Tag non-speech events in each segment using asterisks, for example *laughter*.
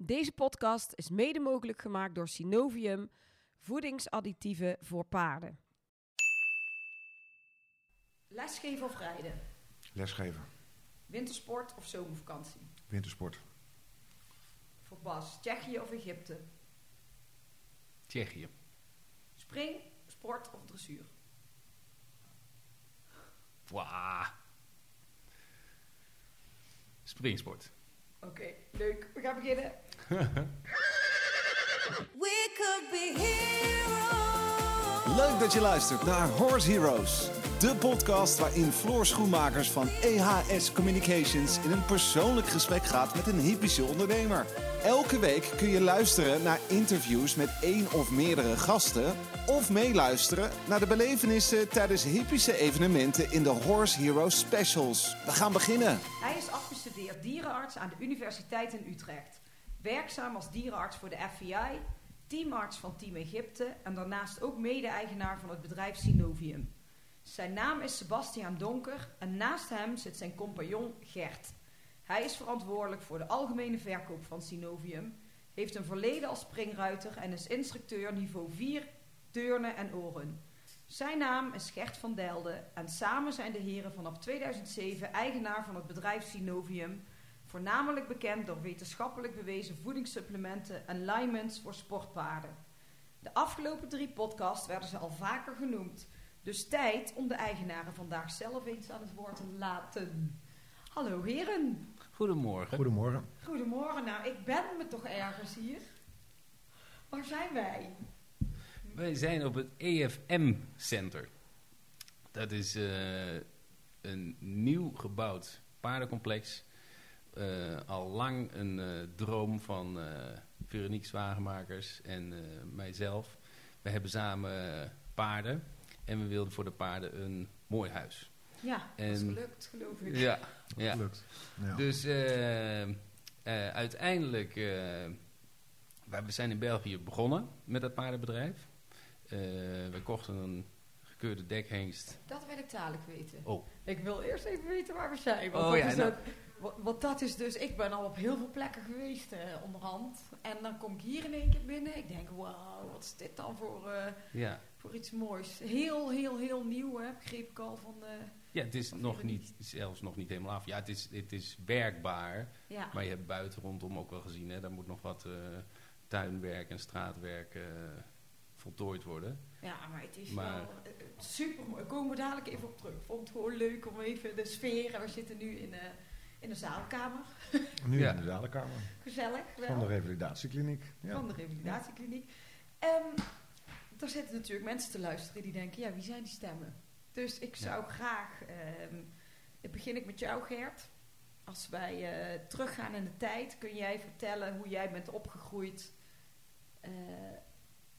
Deze podcast is mede mogelijk gemaakt door Synovium, voedingsadditieven voor paarden. Lesgeven of rijden? Lesgeven. Wintersport of zomervakantie? Wintersport. Voor Bas, Tsjechië of Egypte? Tsjechië. Spring, sport of dressuur? Wauw. Springsport. Oké, leuk. We gaan beginnen. *laughs* We could be heroes. Leuk dat je luistert naar Horse Heroes. De podcast waarin Floor Schoenmakers van EHS Communications in een persoonlijk gesprek gaat met een hypische ondernemer. Elke week kun je luisteren naar interviews met één of meerdere gasten. Of meeluisteren naar de belevenissen tijdens hypische evenementen in de Horse Heroes Specials. We gaan beginnen. Hij is afgestudeerd dierenarts aan de Universiteit in Utrecht. Werkzaam als dierenarts voor de FBI, teamarts van Team Egypte en daarnaast ook mede-eigenaar van het bedrijf Synovium. Zijn naam is Sebastiaan Donker en naast hem zit zijn compagnon Gert. Hij is verantwoordelijk voor de algemene verkoop van Synovium, heeft een verleden als springruiter en is instructeur niveau 4 turnen en oren. Zijn naam is Gert van Delden en samen zijn de heren vanaf 2007 eigenaar van het bedrijf Synovium, voornamelijk bekend door wetenschappelijk bewezen voedingssupplementen en limens voor sportpaarden. De afgelopen drie podcasts werden ze al vaker genoemd, dus tijd om de eigenaren vandaag zelf eens aan het woord te laten. Hallo heren, Goedemorgen. Goedemorgen. goedemorgen. Nou, ik ben me toch ergens hier. Waar zijn wij? Wij zijn op het EFM Center. Dat is eh, een nieuw gebouwd paardencomplex. Eh, al lang een eh, droom van eh Veronique Zwagemakers en eh, mijzelf. We hebben samen paarden en we wilden voor de paarden een mooi huis. Ja, dat is gelukt, geloof ik. Ja, ja. Gelukt. Ja. Dus eh, eh, uiteindelijk, eh, wij- we zijn in België begonnen met dat paardenbedrijf. Eh, we kochten een gekeurde dekhengst. Dat wil ik dadelijk weten. Oh, Ik wil eerst even weten waar we zijn. Want, Oh, dat, ja, is nou. dat, wat, wat dat is dus, ik ben al op heel veel plekken geweest eh, onderhand. En dan kom ik hier in één keer binnen. Ik denk, wauw, wat is dit dan voor, eh, ja. Voor iets moois. Heel, heel, heel nieuw, hè, begreep ik al van de... Ja, het is nog niet, zelfs nog niet helemaal af. Ja, het is, het is werkbaar. Ja, Maar je hebt buiten rondom ook wel gezien, hè, daar moet nog wat eh, tuinwerk en straatwerk eh, voltooid worden. ja maar het is Maar- wel eh, super mooi. Komen we dadelijk even op terug. Ik vond het gewoon leuk om even de sfeer... En we zitten nu in, eh in de zaalkamer. Nu Ja. in de zalenkamer Gezellig wel. van de revalidatiekliniek. Ja. van de revalidatiekliniek. Ehm daar zitten natuurlijk mensen te luisteren die denken, ja, wie zijn die stemmen? Dus ik zou graag, dan begin ik met jou Gert. Als wij eh, teruggaan in de tijd, kun jij vertellen hoe jij bent opgegroeid eh,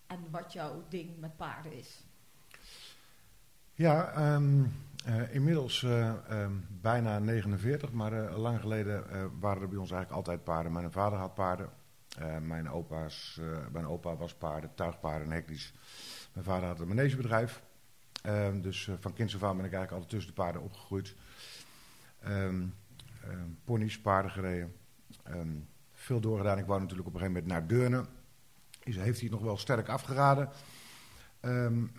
en wat jouw ding met paarden is? Ja, ehm, eh, inmiddels eh, ehm, bijna 49, maar lang geleden waren er bij ons eigenlijk altijd paarden. Mijn vader had paarden. Eh, mijn, opa's, eh, mijn opa was paarden, tuigpaarden en hekkies. Mijn vader had een manegebedrijf. Ehm, dus eh, van kinds af aan ben ik eigenlijk altijd tussen de paarden opgegroeid. Ehm ehm, ponies, paarden gereden. Veel doorgedaan. Ik wou natuurlijk op een gegeven moment naar Deurne. Is- Heeft hij nog wel sterk afgeraden.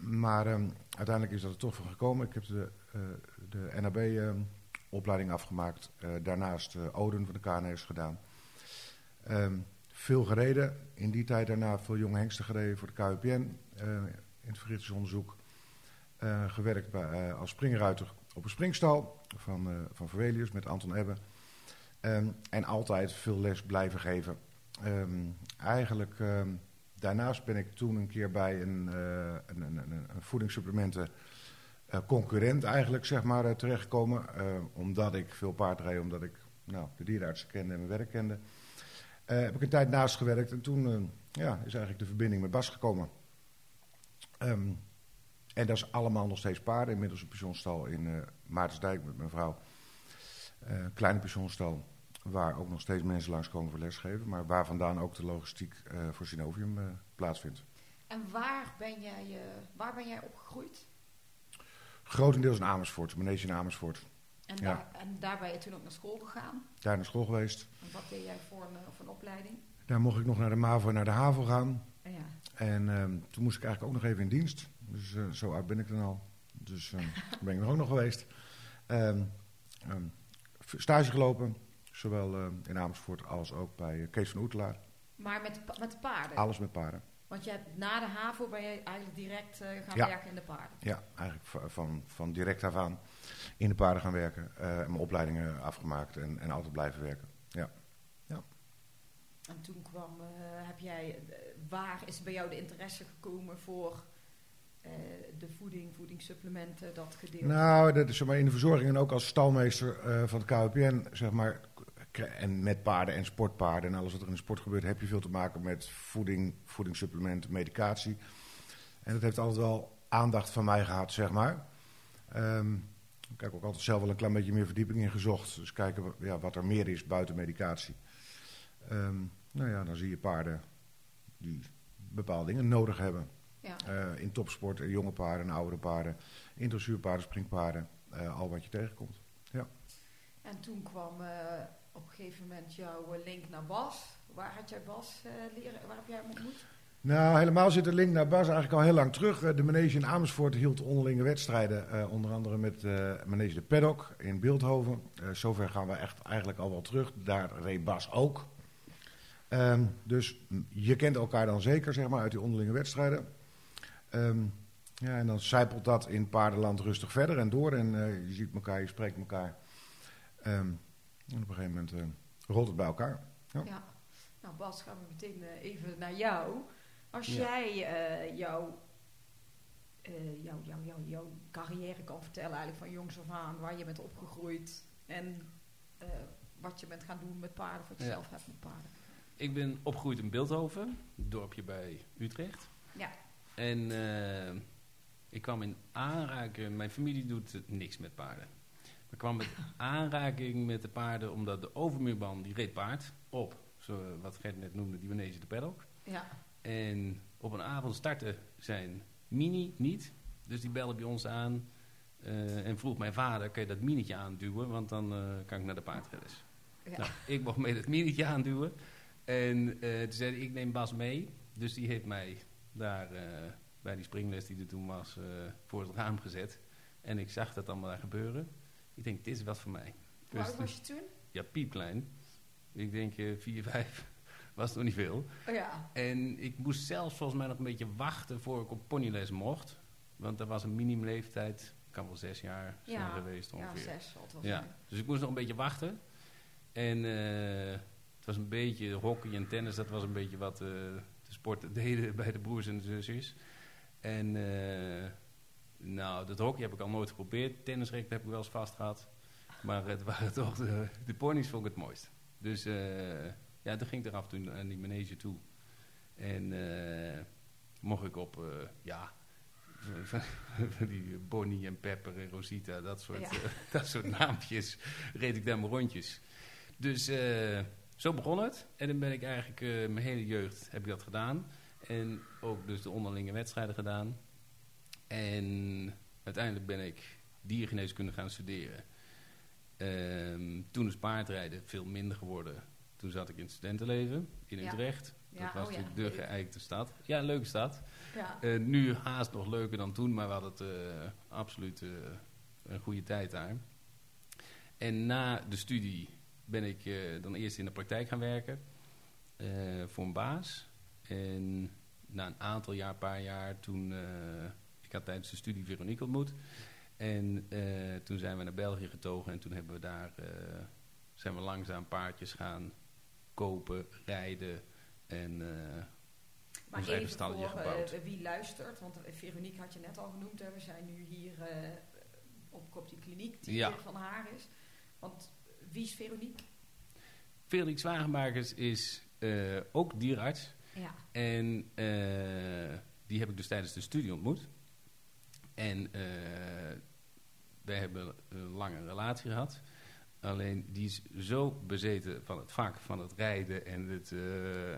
Maar uiteindelijk is dat er toch van gekomen. Ik heb de, eh, de NAB-opleiding afgemaakt. Daarnaast eh, Oden van de KNS gedaan. Veel gereden. In die tijd daarna veel jonge hengsten gereden voor de KUPN. eh, in het vergiftigensonderzoek. Eh, gewerkt bij, eh, als springruiter op een springstal van, van Verwelius met Anton Ebbe. Ehm, en altijd veel les blijven geven. Ehm, eigenlijk... ehm, Daarnaast ben ik toen een keer bij een, eh, een, een, een, voedingssupplementen concurrent eigenlijk zeg maar terechtgekomen. omdat ik veel paard reed, omdat ik nou, de dierenartsen kende en mijn werk kende. Eh, heb ik een tijd naast gewerkt en toen eh, ja, is eigenlijk de verbinding met Bas gekomen. Ehm, en dat is allemaal nog steeds paarden. Inmiddels een pensionstal in eh Maartensdijk met mijn vrouw. Een kleine pensionstal. Waar ook nog steeds mensen langskomen voor lesgeven. Maar waar vandaan ook de logistiek voor Synovium plaatsvindt. En waar ben jij, waar ben jij opgegroeid? Grotendeels in Amersfoort, manege in Amersfoort. En, Ja. daar, en daar ben je toen ook naar school gegaan. Daar naar school geweest. En wat deed jij voor een, voor een opleiding? Daar mocht ik nog naar de MAVO en naar de HAVO gaan. Ja. En ehm, toen moest ik eigenlijk ook nog even in dienst. Dus eh, zo oud ben ik dan al. Dus ehm, *laughs* ben ik er ook nog geweest. Ehm, stage gelopen, zowel in Amersfoort als ook bij eh, Kees van Oetelaar. Maar met, met de paarden? Alles met paarden. Want je hebt na de HAVO ben je eigenlijk direct eh, gaan Ja. werken in de paarden. Ja, eigenlijk va- van, van direct af aan in de paarden gaan werken. eh, en mijn opleidingen afgemaakt en, en altijd blijven werken. Ja. En toen kwam, eh, heb jij, eh, waar is bij jou de interesse gekomen voor de voeding, voedingssupplementen, dat gedeelte? Nou, dat is zeg maar in de verzorging en ook als stalmeester van het KWPN, zeg maar, en met paarden en sportpaarden en alles wat er in de sport gebeurt, heb je veel te maken met voeding, voedingssupplementen, medicatie. En dat heeft altijd wel aandacht van mij gehad, zeg maar. Ehm, ik heb ook altijd zelf wel een klein beetje meer verdieping in gezocht. Dus kijken ja, wat er meer is buiten medicatie. Ehm, nou ja, dan zie je paarden die bepaalde dingen nodig hebben. Ja. Eh, in topsport, eh, jonge paarden en oudere paarden, in dressuurpaarden, springpaarden, eh, al wat je tegenkomt. En toen kwam op een gegeven moment jouw link naar Bas. Waar had jij Bas leren? Waar heb jij hem ontmoet? Nou, helemaal zit de link naar Bas eigenlijk al heel lang terug. Eh, De Manege in Amersfoort hield onderlinge wedstrijden, eh, onder andere met eh Manege de Paddock in Beeldhoven. Zover gaan we echt eigenlijk al wel terug. Daar reed Bas ook. Ehm, dus je kent elkaar dan zeker, zeg maar, uit die onderlinge wedstrijden. Ehm, ja, en dan zijpelt dat in paardenland rustig verder en door. En je ziet elkaar, je spreekt elkaar. Ehm, en op een gegeven moment rolt het bij elkaar. Ja. Nou Bas, gaan we meteen even naar jou. Als Ja. jij eh, jouw, jouw, jouw, jouw, jouw carrière kan vertellen eigenlijk van jongs af aan, waar je bent opgegroeid en eh, wat je bent gaan doen met paarden, of wat je Ja. zelf hebt met paarden. Ik ben opgegroeid in Beeldhoven, dorpje bij Utrecht. Ja. En ik kwam in aanraking, mijn familie doet niks met paarden. Maar ik kwam met aanraking met de paarden omdat de overmuurman die reed paard op, zo, wat Gert net noemde, die Manege de Paddock. Ja. En op een avond startte zijn mini niet. Dus die belde bij ons aan eh, en vroeg mijn vader, kan je dat minietje aanduwen? Want dan eh, kan ik naar de paardrijders. Ja. Nou, ik mocht mee dat minietje aanduwen. En eh, toen zei hij, ik neem Bas mee. Dus die heeft mij daar bij die springles die er toen was, voor het raam gezet. En ik zag dat allemaal daar gebeuren. Ik denk, dit is wat voor mij. Hoe Dus oud was je toen? Ja, piepklein. Ik denk vier, vijf. Was nog niet veel. Oh ja. En ik moest zelfs volgens mij nog een beetje wachten voor ik op ponyles mocht. Want er was een minimumleeftijd, kan wel zes jaar zijn Ja. geweest Ja, ongeveer. zes zal het wel Ja, dus ik moest nog een beetje wachten. En eh, het was een beetje hockey en tennis, dat was een beetje wat eh, de sporten *laughs* deden bij de broers en de zusjes. En eh, nou, dat hockey heb ik al nooit geprobeerd. Tennisrecht heb ik wel eens vast gehad. Maar het *laughs* waren toch de, de ponies vond ik het mooist. Dus eh, ja, toen ging ik er af en toe aan die manege toe. En eh, mocht ik op, eh, ja, van, *laughs* van die Bonnie en Pepper en Rosita, dat soort, Ja. eh, *laughs* dat soort naampjes, reed ik daar mijn rondjes. Dus eh, zo begon het. En dan ben ik eigenlijk, eh, mijn hele jeugd heb ik dat gedaan. En ook dus de onderlinge wedstrijden gedaan. En uiteindelijk ben ik diergeneeskunde gaan studeren. Ehm, toen is paardrijden veel minder geworden. Toen zat ik in het studentenleven in. Utrecht. Ja, dat was oh natuurlijk de leuk. geëikte stad. Ja, een leuke stad. Ja. Eh, nu haast nog leuker dan toen, maar we hadden het eh, absoluut eh, een goede tijd daar. En na de studie ben ik dan eerst in de praktijk gaan werken voor een baas. En na een aantal jaar, paar jaar, toen... ik had tijdens de studie Veronique ontmoet. En toen zijn we naar België getogen en toen hebben we daar... zijn we langzaam paardjes gaan kopen, rijden en... eh, Maar ons eigen stalletje voor gebouwd. eh, wie luistert, want eh, Veronique had je net al genoemd. Hè. We zijn nu hier eh, op, op die kliniek die Ja. van haar is. Want wie is Veronique? Felix Wagenmakers is eh, ook dierarts. Ja. En eh, die heb ik dus tijdens de studie ontmoet. En eh, wij hebben een lange relatie gehad. Alleen die is zo bezeten van het vak, van het rijden en het... eh,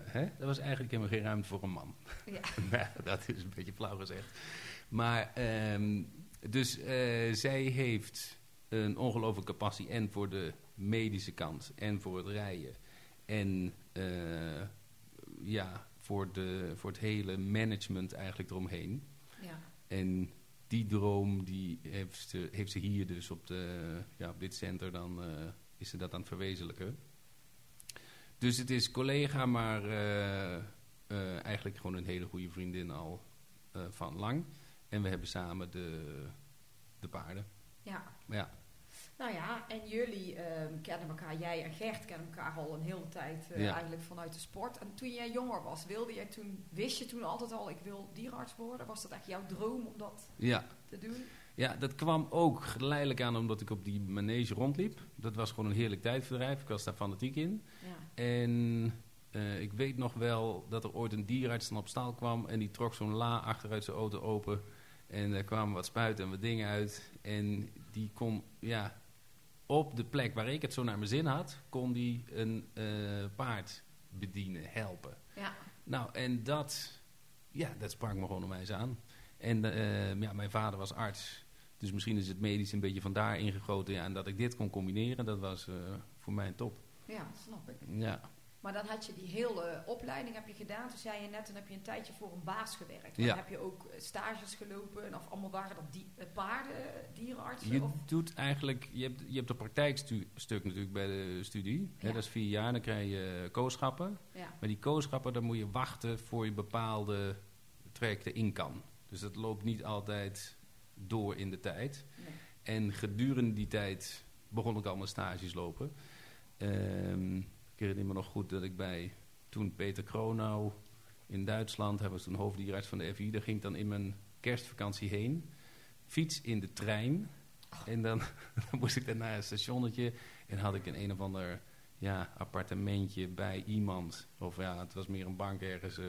hè? Er was eigenlijk helemaal geen ruimte voor een man. Ja. *laughs* nou, dat is een beetje flauw gezegd. Maar, ehm, dus eh, zij heeft een ongelooflijke passie en voor de medische kant en voor het rijden. En eh, ja, voor, de, voor het hele management eigenlijk eromheen. Ja. En die droom die heeft, ze, heeft ze hier dus op, de, ja, op dit center, dan eh, is ze dat aan het verwezenlijken. Dus het is collega, maar eh, eh, eigenlijk gewoon een hele goede vriendin al van lang. En we hebben samen de, de paarden. ja. Ja, Nou ja, en jullie ehm, kennen elkaar, jij en Gert kennen elkaar al een hele tijd eh, Ja. eigenlijk vanuit de sport. En toen jij jonger was, wilde jij toen, wist je toen altijd al, ik wil dierenarts worden? Was dat echt jouw droom om dat ja, te doen? Ja, dat kwam ook geleidelijk aan omdat ik op die manege rondliep. Dat was gewoon een heerlijk tijdverdrijf. Ik was daar fanatiek in. Ja. En eh, ik weet nog wel dat er ooit een dierenarts dan op staal kwam... en die trok zo'n la achteruit zijn auto open... en er kwamen wat spuiten en wat dingen uit. En die kon, ja, op de plek waar ik het zo naar mijn zin had... kon die een eh, paard bedienen, helpen. Ja. Nou, en dat, ja, dat sprak me gewoon onwijs aan. En eh, ja, mijn vader was arts. Dus misschien is het medisch een beetje van daar ingegoten. Ja, en dat ik dit kon combineren, dat was eh, voor mij een top. ja, snap ik. Ja, Maar dan had je die hele opleiding heb je gedaan. Toen zei je net, dan heb je een tijdje voor een baas gewerkt. Maar Ja. heb je ook eh, stages gelopen? Of allemaal waren dat die, eh, paarden, eh, dierenartsen? je Of, doet eigenlijk, je hebt, je hebt een praktijkstuk natuurlijk bij de studie. Hè, dat is vier jaar, dan krijg je kooschappen. ja. Maar die kooschappen, daar moet je wachten voor je bepaalde trajecten in kan. Dus dat loopt niet altijd door in de tijd. Nee. En gedurende die tijd begon ik al mijn stages lopen. Ehm, ik herinner me nog goed dat ik bij toen Peter Kronau in Duitsland, hij was toen hoofddierarts van de FI, daar ging ik dan in mijn kerstvakantie heen. Fiets in de trein. En dan, *laughs* moest ik naar een stationnetje en had ik een een of ander ja, appartementje bij iemand. Of ja, het was meer een bank ergens. eh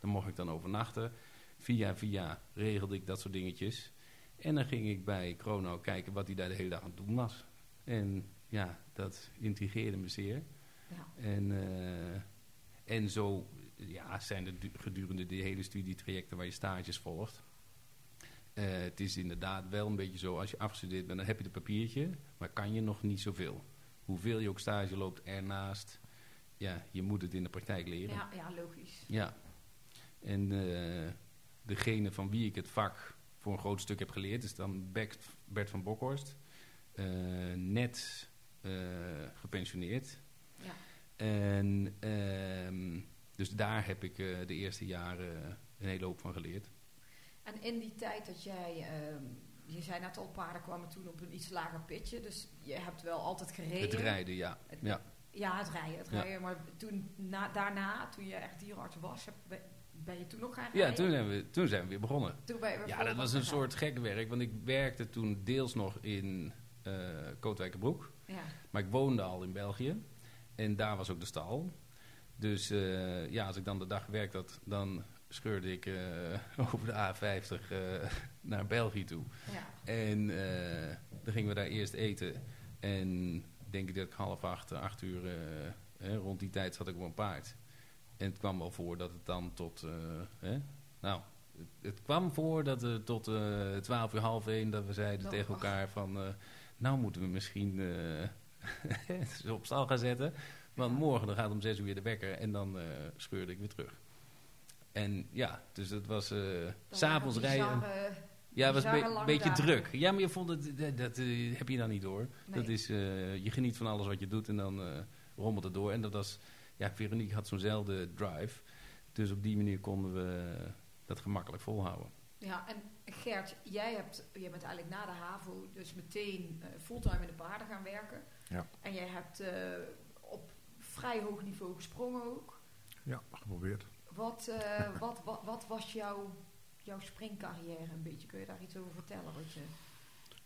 dan mocht ik dan overnachten. Via via regelde ik dat soort dingetjes. En dan ging ik bij Chrono kijken wat hij daar de hele dag aan het doen was. En ja, dat intrigeerde me zeer. Ja. En, eh, en zo ja, zijn er du- gedurende die hele studietrajecten waar je stages volgt. Eh, het is inderdaad wel een beetje zo, als je afgestudeerd bent, dan heb je het papiertje, maar kan je nog niet zoveel. Hoeveel je ook stage loopt ernaast, ja, je moet het in de praktijk leren. Ja, ja, logisch. Ja. En eh, degene van wie ik het vak voor een groot stuk heb geleerd, is dan Bert, van Bokhorst. Net gepensioneerd. Ja. En ehm, dus daar heb ik eh, de eerste jaren een hele hoop van geleerd. En in die tijd dat jij, ehm, je zei net al, paarden kwamen toen op een iets lager pitje. Dus je hebt wel altijd gereden. Het rijden, ja. Het- ja. Ja, het rijden. Het Ja. rijden. Maar toen, na, daarna, toen je echt dierenarts was, heb- ben, je toen nog gaan Ja, rijden? toen zijn, we, toen zijn we weer begonnen. Toen ben je weer Ja, dat was gaan een soort gek werk, want ik werkte toen deels nog in eh Kootwijkerbroek. Ja. Maar ik woonde al in België. En daar was ook de stal. Dus eh, ja, als ik dan de dag gewerkt had, dan scheurde ik eh, *laughs* over de A50 eh, naar België toe. Ja. En dan gingen we daar eerst eten. En denk ik dat ik half acht, acht uur, hè, rond die tijd zat ik op een paard. En het kwam wel voor dat het dan tot, hè, nou, het, het kwam voor dat het tot twaalf uur, half één, dat we zeiden tegen elkaar van, nou moeten we misschien *laughs* eh, op stal gaan zetten. Want morgen dan gaat om zes uur weer de wekker en dan eh, scheurde ik weer terug. En ja, dus het was eh Dat s'avonds rijden. Ja, het was een be- beetje dagen. druk. Ja, maar je vond het, dat, dat, eh, heb je dan niet door. Nee. Dat is, eh, je geniet van alles wat je doet en dan eh, rommelt het door. En dat was, ja, Veronique had zo'nzelfde drive. Dus op die manier konden we dat gemakkelijk volhouden. Ja, en Gert, jij, hebt, jij bent eigenlijk na de HAVO dus meteen eh, fulltime in de paarden gaan werken. Ja. En jij hebt eh, op vrij hoog niveau gesprongen ook. Ja, geprobeerd. Wat, eh, *laughs* wat, wat, wat was jouw, jouw springcarrière een beetje? Kun je daar iets over vertellen wat je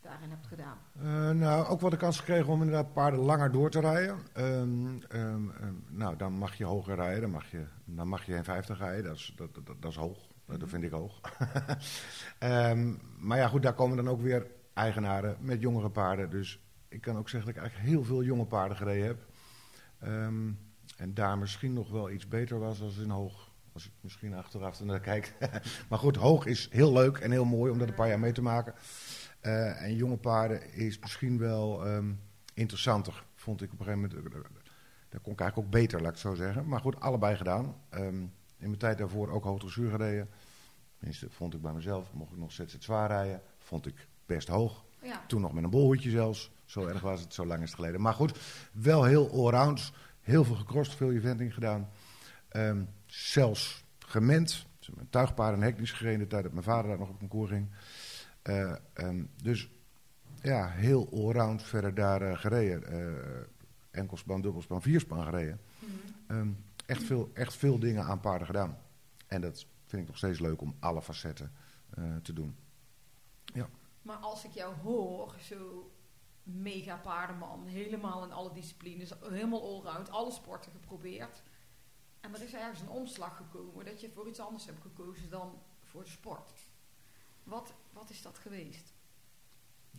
daarin hebt gedaan? Eh, nou, ook wel de kans gekregen om inderdaad paarden langer door te rijden. Ehm, ehm, ehm, nou, dan mag je hoger rijden, dan mag je, dan mag je 50 rijden, dat is, dat, dat, dat is hoog. Dat, dat vind ik hoog. *laughs* Maar ja, goed, daar komen dan ook weer eigenaren met jongere paarden. Dus ik kan ook zeggen dat ik eigenlijk heel veel jonge paarden gereden heb. Ehm, en daar misschien nog wel iets beter was als in hoog. Als ik misschien achteraf naar kijk. *laughs* maar goed, hoog is heel leuk en heel mooi om dat een paar jaar mee te maken. Eh, en jonge paarden is misschien wel ehm, interessanter, vond ik op een gegeven moment. Dat kon ik eigenlijk ook beter, laat ik het zo zeggen. Maar goed, allebei gedaan. Ehm, in mijn tijd daarvoor ook hoogdressuur gereden. Tenminste, vond ik bij mezelf. Mocht ik nog ZZ zwaar rijden. Vond ik best hoog. Ja. Toen nog met een bolhoedje zelfs. Zo erg was het, zo lang is het geleden. Maar goed, wel heel allround. Heel veel gecrossed, veel eventing gedaan. Ehm, zelfs gement. Dus Mijn tuigpaarden en heknies gereden de tijd dat mijn vader daar nog op concours ging. Eh, ehm, dus ja, heel allround verder daar eh, gereden. Eh enkelspan, dubbelspan, vierspan gereden. Mhm. Ehm, echt, veel, echt veel dingen aan paarden gedaan. En dat vind ik nog steeds leuk om alle facetten te doen. Maar als ik jou hoor, zo mega paardenman, helemaal in alle disciplines, helemaal allround, alle sporten geprobeerd. En er is ergens een omslag gekomen dat je voor iets anders hebt gekozen dan voor de sport. Wat, wat is dat geweest?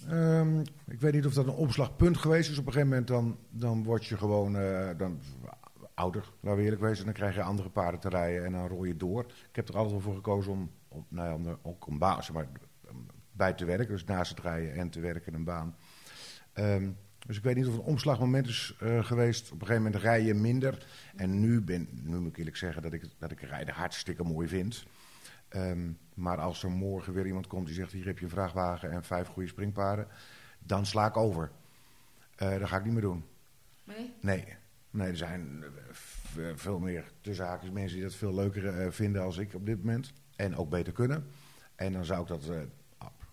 Ehm, ik weet niet of dat een omslagpunt geweest is. Op een gegeven moment dan, dan word je gewoon eh, dan, ouder, laten we eerlijk wezen. Dan krijg je andere paarden te rijden en dan rol je door. Ik heb er altijd voor gekozen om, om, nou ja, om baan, zeg maar, bij te werken. Dus naast het rijden en te werken een baan. Ehm, dus ik weet niet of het een omslagmoment is eh, geweest. Op een gegeven moment rij je minder. En nu, ben, nu moet ik eerlijk zeggen dat ik, dat ik rijden hartstikke mooi vind. Ehm, maar als er morgen weer iemand komt die zegt: Hier heb je een vrachtwagen en vijf goede springpaarden. Dan sla ik over. Eh dat ga ik niet meer doen. Nee? Nee. Nee, er zijn eh, veel meer tussen haakjes mensen die dat veel leuker vinden als ik op dit moment. En ook beter kunnen. En dan zou ik dat,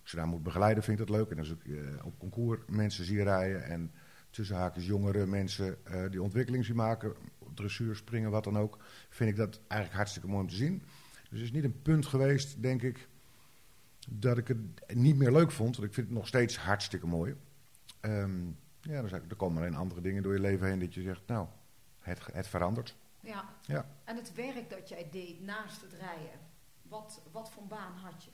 als je daar moet begeleiden, vind ik dat leuk. En als ik eh, op concours mensen zie rijden en tussen haakjes jongere mensen eh, die ontwikkeling zien maken, dressuur, springen, wat dan ook, vind ik dat eigenlijk hartstikke mooi om te zien. Dus het is niet een punt geweest, denk ik, dat ik het niet meer leuk vond. Want ik vind het nog steeds hartstikke mooi. Ehm, ja, dan zeg ik, er komen alleen andere dingen door je leven heen dat je zegt, nou, het, het verandert. Ja. Ja. En het werk dat jij deed naast het rijden, wat, wat voor baan had je?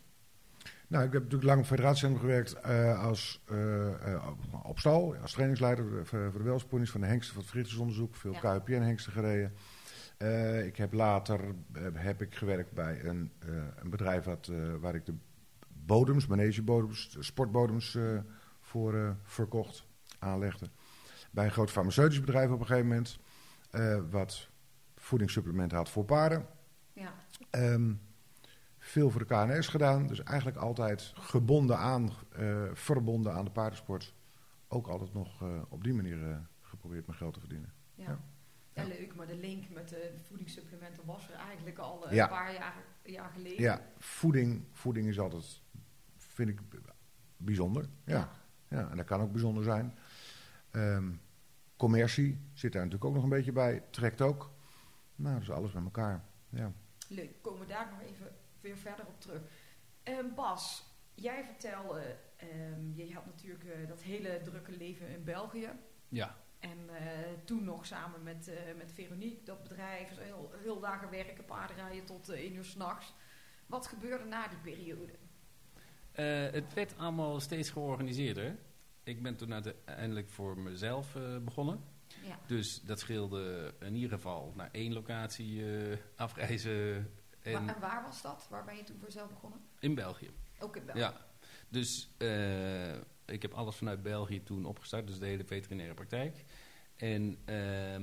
Nou, ik heb natuurlijk lang op federatiecentrum gewerkt eh, als, eh, op- stal, als trainingsleider voor, voor de welsponies van de hengsten van het verrichtersonderzoek. Veel Ja. KPN hengsten gereden. Ik heb later heb ik gewerkt bij een, een bedrijf wat, waar ik de bodems, manegebodems, de sportbodems voor verkocht, aanlegde. Bij een groot farmaceutisch bedrijf op een gegeven moment, wat voedingssupplementen had voor paarden. Ja. Ehm, veel voor de KNS gedaan, dus eigenlijk altijd gebonden aan, eh, verbonden aan de paardensport. Ook altijd nog eh, op die manier eh, geprobeerd mijn geld te verdienen. Ja. Ja. Ja, leuk, maar de link met de voedingssupplementen was er eigenlijk al eh, Ja. een paar jaar, jaar geleden. Ja, voeding, voeding is altijd, vind ik, bijzonder. Ja. Ja. en dat kan ook bijzonder zijn. Ehm, commercie zit daar natuurlijk ook nog een beetje bij, trekt ook. Nou, dus alles bij elkaar. Ja. Leuk, komen we daar nog even weer verder op terug. Ehm, Bas, jij vertelde, ehm, je had natuurlijk eh, dat hele drukke leven in België. Ja, En eh, toen nog samen met, eh, met Veronique, dat bedrijf, heel, heel dagen werken, paardenrijden tot eh 1 uur s'nachts. Wat gebeurde na die periode? Het werd allemaal steeds georganiseerder. Ik ben toen uiteindelijk voor mezelf begonnen. Ja. Dus dat scheelde in ieder geval naar één locatie afreizen en Wa- en waar was dat? Waar ben je toen voor zelf begonnen? in België. Ook in België. Ja, dus eh, ik heb alles vanuit België toen opgestart, dus de hele veterinaire praktijk. En eh,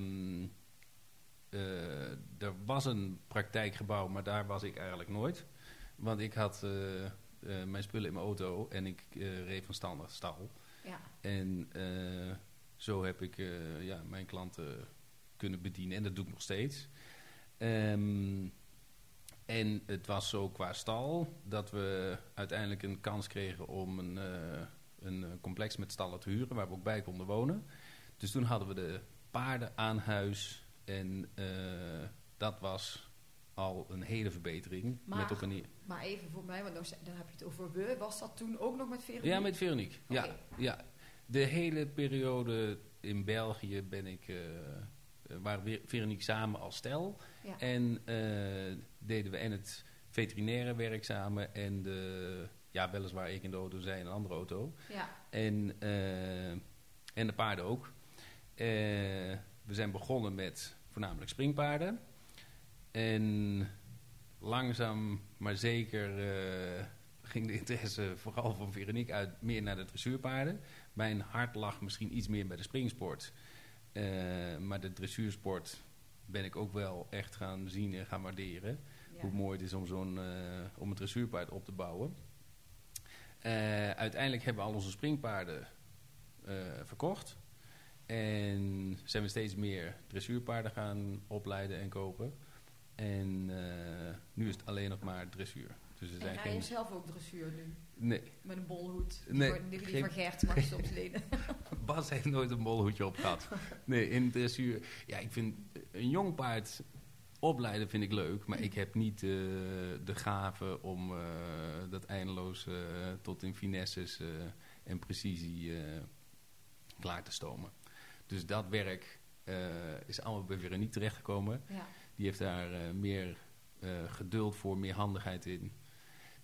er was een praktijkgebouw, maar daar was ik eigenlijk nooit. Want ik had eh, mijn spullen in mijn auto en ik reed van stal naar stal. Ja. En zo heb ik ja, mijn klanten kunnen bedienen en dat doe ik nog steeds. Ehm, en het was zo qua stal dat we uiteindelijk een kans kregen om een, eh, een eh, complex met stallen te huren waar we ook bij konden wonen. Dus toen hadden we de paarden aan huis en eh, dat was al een hele verbetering. Maar- met op een, Maar even voor mij, want dan ze- dan heb je het over we. Was dat toen ook nog met Veronique? ja, met Veronique. Ja, ja. De hele periode in België ben ik, waren we- Veronique samen als stel. Ja. En deden we en het veterinaire werk samen en de, ja, weliswaar ik in de auto, zij in een andere auto. Ja. En, eh, en de paarden ook. Eh, we zijn begonnen met voornamelijk springpaarden. En langzaam, maar zeker eh, ging de interesse *laughs* vooral van Veronique uit meer naar de dressuurpaarden. Mijn hart lag misschien iets meer bij de springsport. Maar de dressuursport ben ik ook wel echt gaan zien en gaan waarderen. Hoe mooi het is om, zo'n, eh, om een dressuurpaard op te bouwen. Eh, uiteindelijk hebben we al onze springpaarden eh, verkocht. En zijn we steeds meer dressuurpaarden gaan opleiden en kopen. En nu is het alleen nog maar dressuur. Dus er En zijn rij je geen... zelf ook dressuur nu? Nee, Met een bolhoed? Nee, voor- die, die geen- van Gert mag je *laughs* soms lenen. *laughs* Bas heeft nooit een bolhoedje op gehad. Nee, in dressuur... Ja, ik vind een jong paard opleiden vind ik leuk. Maar ik heb niet eh, de gave om eh, dat eindeloos eh, tot in finesses en precisie klaar te stomen. Dus dat werk is allemaal bij Veronique terechtgekomen. Ja. Die heeft daar meer geduld voor, meer handigheid in.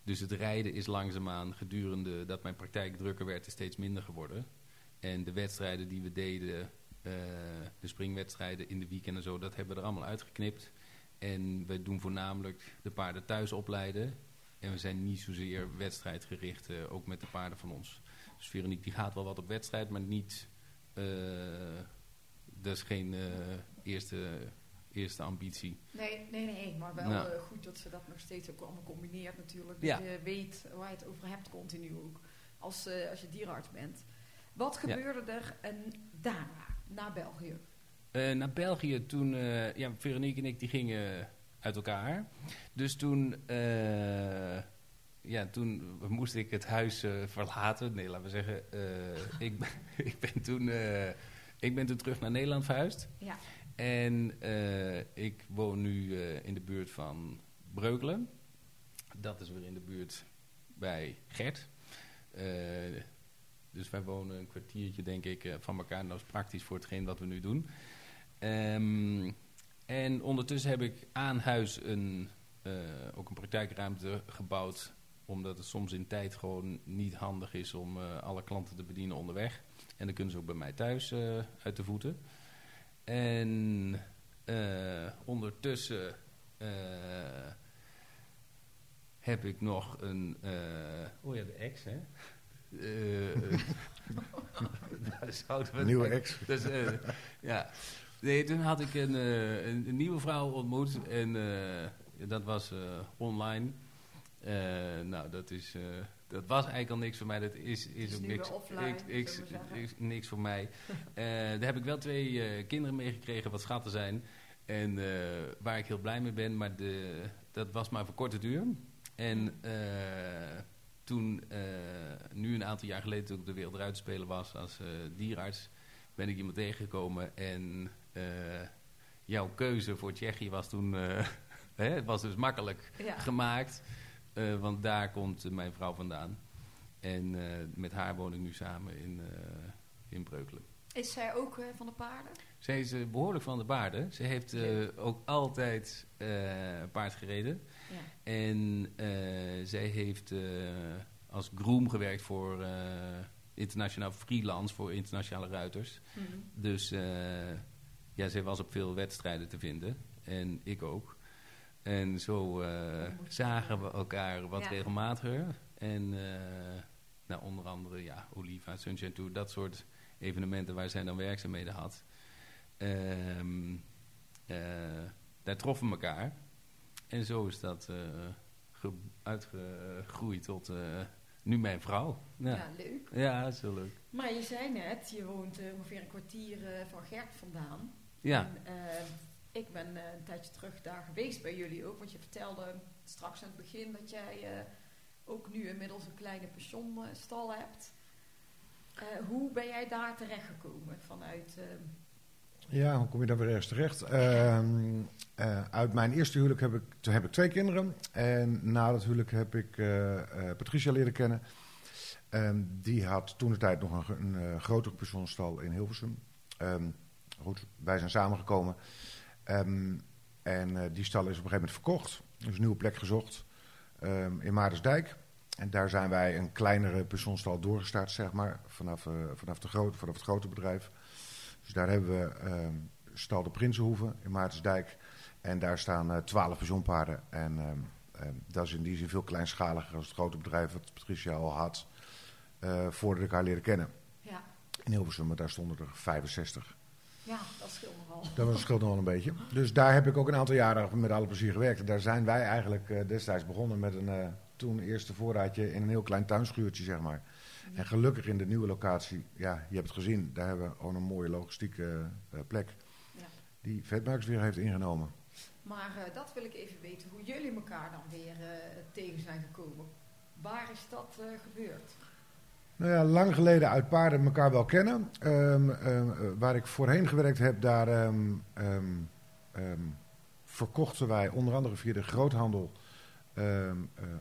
Dus het rijden is langzaamaan gedurende dat mijn praktijk drukker werd, is steeds minder geworden. En de wedstrijden die we deden, de springwedstrijden in de weekend en zo, dat hebben we er allemaal uitgeknipt. En we doen voornamelijk de paarden thuis opleiden. En we zijn niet zozeer wedstrijdgericht, eh, ook met de paarden van ons. Dus Veronique die gaat wel wat op wedstrijd, maar niet... eh, dat is geen eh, eerste, eerste ambitie. Nee, nee, nee, maar wel Nou. goed dat ze dat nog steeds ook allemaal combineert natuurlijk. Ja. Dat je weet waar je het over hebt continu ook. Als, als je dierenarts bent. Wat Ja. gebeurde er en daarna, na België? Eh, naar België toen, eh, ja, Veronique en ik die gingen uit elkaar. Dus toen, eh, ja, toen moest ik het huis verlaten. Nee, laten we zeggen, ik, ben- *laughs* ik, ben toen, ik ben toen terug naar Nederland verhuisd. Ja. En ik woon nu in de buurt van Breukelen. Dat is weer in de buurt bij Gert. Dus wij wonen een kwartiertje, denk ik, van elkaar. En dat is praktisch voor hetgeen wat we nu doen. Ehm, en ondertussen heb ik aan huis een, eh, ook een praktijkruimte gebouwd. Omdat het soms in tijd gewoon niet handig is om eh, alle klanten te bedienen onderweg. En dan kunnen ze ook bij mij thuis eh, uit de voeten. En eh, ondertussen eh, heb ik nog een... eh, oh ja, de ex, hè? Eh, *laughs* daar zouden we Een nieuwe ex. dus, ja. Nee, toen had ik een, eh, een, een nieuwe vrouw ontmoet en eh, dat was eh, online. Nou, dat, is, dat was eigenlijk al niks voor mij. Dat is, is, is ook niks, offline, ik- ik- niks voor mij. Daar heb ik wel twee kinderen meegekregen, wat schatten zijn. En waar ik heel blij mee ben, maar de, dat was maar voor korte duur. En toen, nu een aantal jaar geleden, toen ik de wereld eruit te spelen was als dierarts, ben ik iemand tegengekomen. En jouw keuze voor Tsjechië was toen, eh, *laughs* hè, het was dus makkelijk Ja. gemaakt. eh, want daar komt eh, mijn vrouw vandaan. En eh, met haar woon ik nu samen in, eh, in Breukelen. Is zij ook eh, van de paarden? Zij is eh, behoorlijk van de paarden. Ze heeft eh, ook altijd eh, paard gereden. Ja. En eh, zij heeft eh, als groom gewerkt voor eh, internationaal freelance, voor internationale ruiters. Mhm. Dus eh, ja, zij was op veel wedstrijden te vinden. En ik ook. En zo eh, zagen we elkaar wat Ja. regelmatiger. En eh, nou, onder andere ja, Oliva, Sunshine Tour, dat soort evenementen waar zij dan werkzaamheden had. Ehm, eh, daar troffen we elkaar. En zo is dat ge- uitgegroeid tot nu mijn vrouw. Ja. Ja, leuk. ja dat is heel leuk. Maar je zei net, je woont ongeveer een kwartier van Gert vandaan. Ja, En, eh, ik ben eh, een tijdje terug daar geweest bij jullie ook. Want je vertelde straks aan het begin dat jij eh, ook nu inmiddels een kleine pensionstal hebt. Eh, hoe ben jij daar terechtgekomen vanuit... eh, Ja, hoe kom je dan weer ergens terecht? Ehm, eh, uit mijn eerste huwelijk heb ik, toen heb ik twee kinderen. En na dat huwelijk heb ik eh, eh, Patricia leren kennen. Ehm, die had toen de tijd nog een, eh, grotere pensioenstal in Hilversum. Ehm, goed, wij zijn samengekomen. Ehm, en eh, die stal is op een gegeven moment verkocht. Dus een nieuwe plek gezocht ehm, in Maartensdijk. En daar zijn wij een kleinere pensioenstal doorgestart, zeg maar, vanaf, eh, vanaf, de grote, vanaf het grote bedrijf. Dus daar hebben we ehm, stal de Prinsenhoeve in Maartensdijk. En daar staan eh, twaalf pensioenpaarden. En dat is in die zin veel kleinschaliger als het grote bedrijf wat Patricia al had. voordat ik haar leerde kennen. ja, In Hilversum, maar daar stonden er 65. Ja, dat scheelt nogal. Dat scheelt nog wel een beetje. Dus daar heb ik ook een aantal jaren met alle plezier gewerkt. Daar zijn wij eigenlijk eh, destijds begonnen met een eh, toen eerste voorraadje in een heel klein tuinschuurtje, zeg maar. En gelukkig in de nieuwe locatie, ja, je hebt het gezien, daar hebben we gewoon een mooie logistieke eh, plek. Ja. Die Vetmarks weer heeft ingenomen. Maar dat wil ik even weten, hoe jullie elkaar dan weer tegen zijn gekomen. Waar is dat gebeurd? Nou ja, lang geleden uit paarden elkaar wel kennen. Ehm, ehm, eh, waar ik voorheen gewerkt heb, daar ehm, verkochten wij onder andere via de groothandel eh,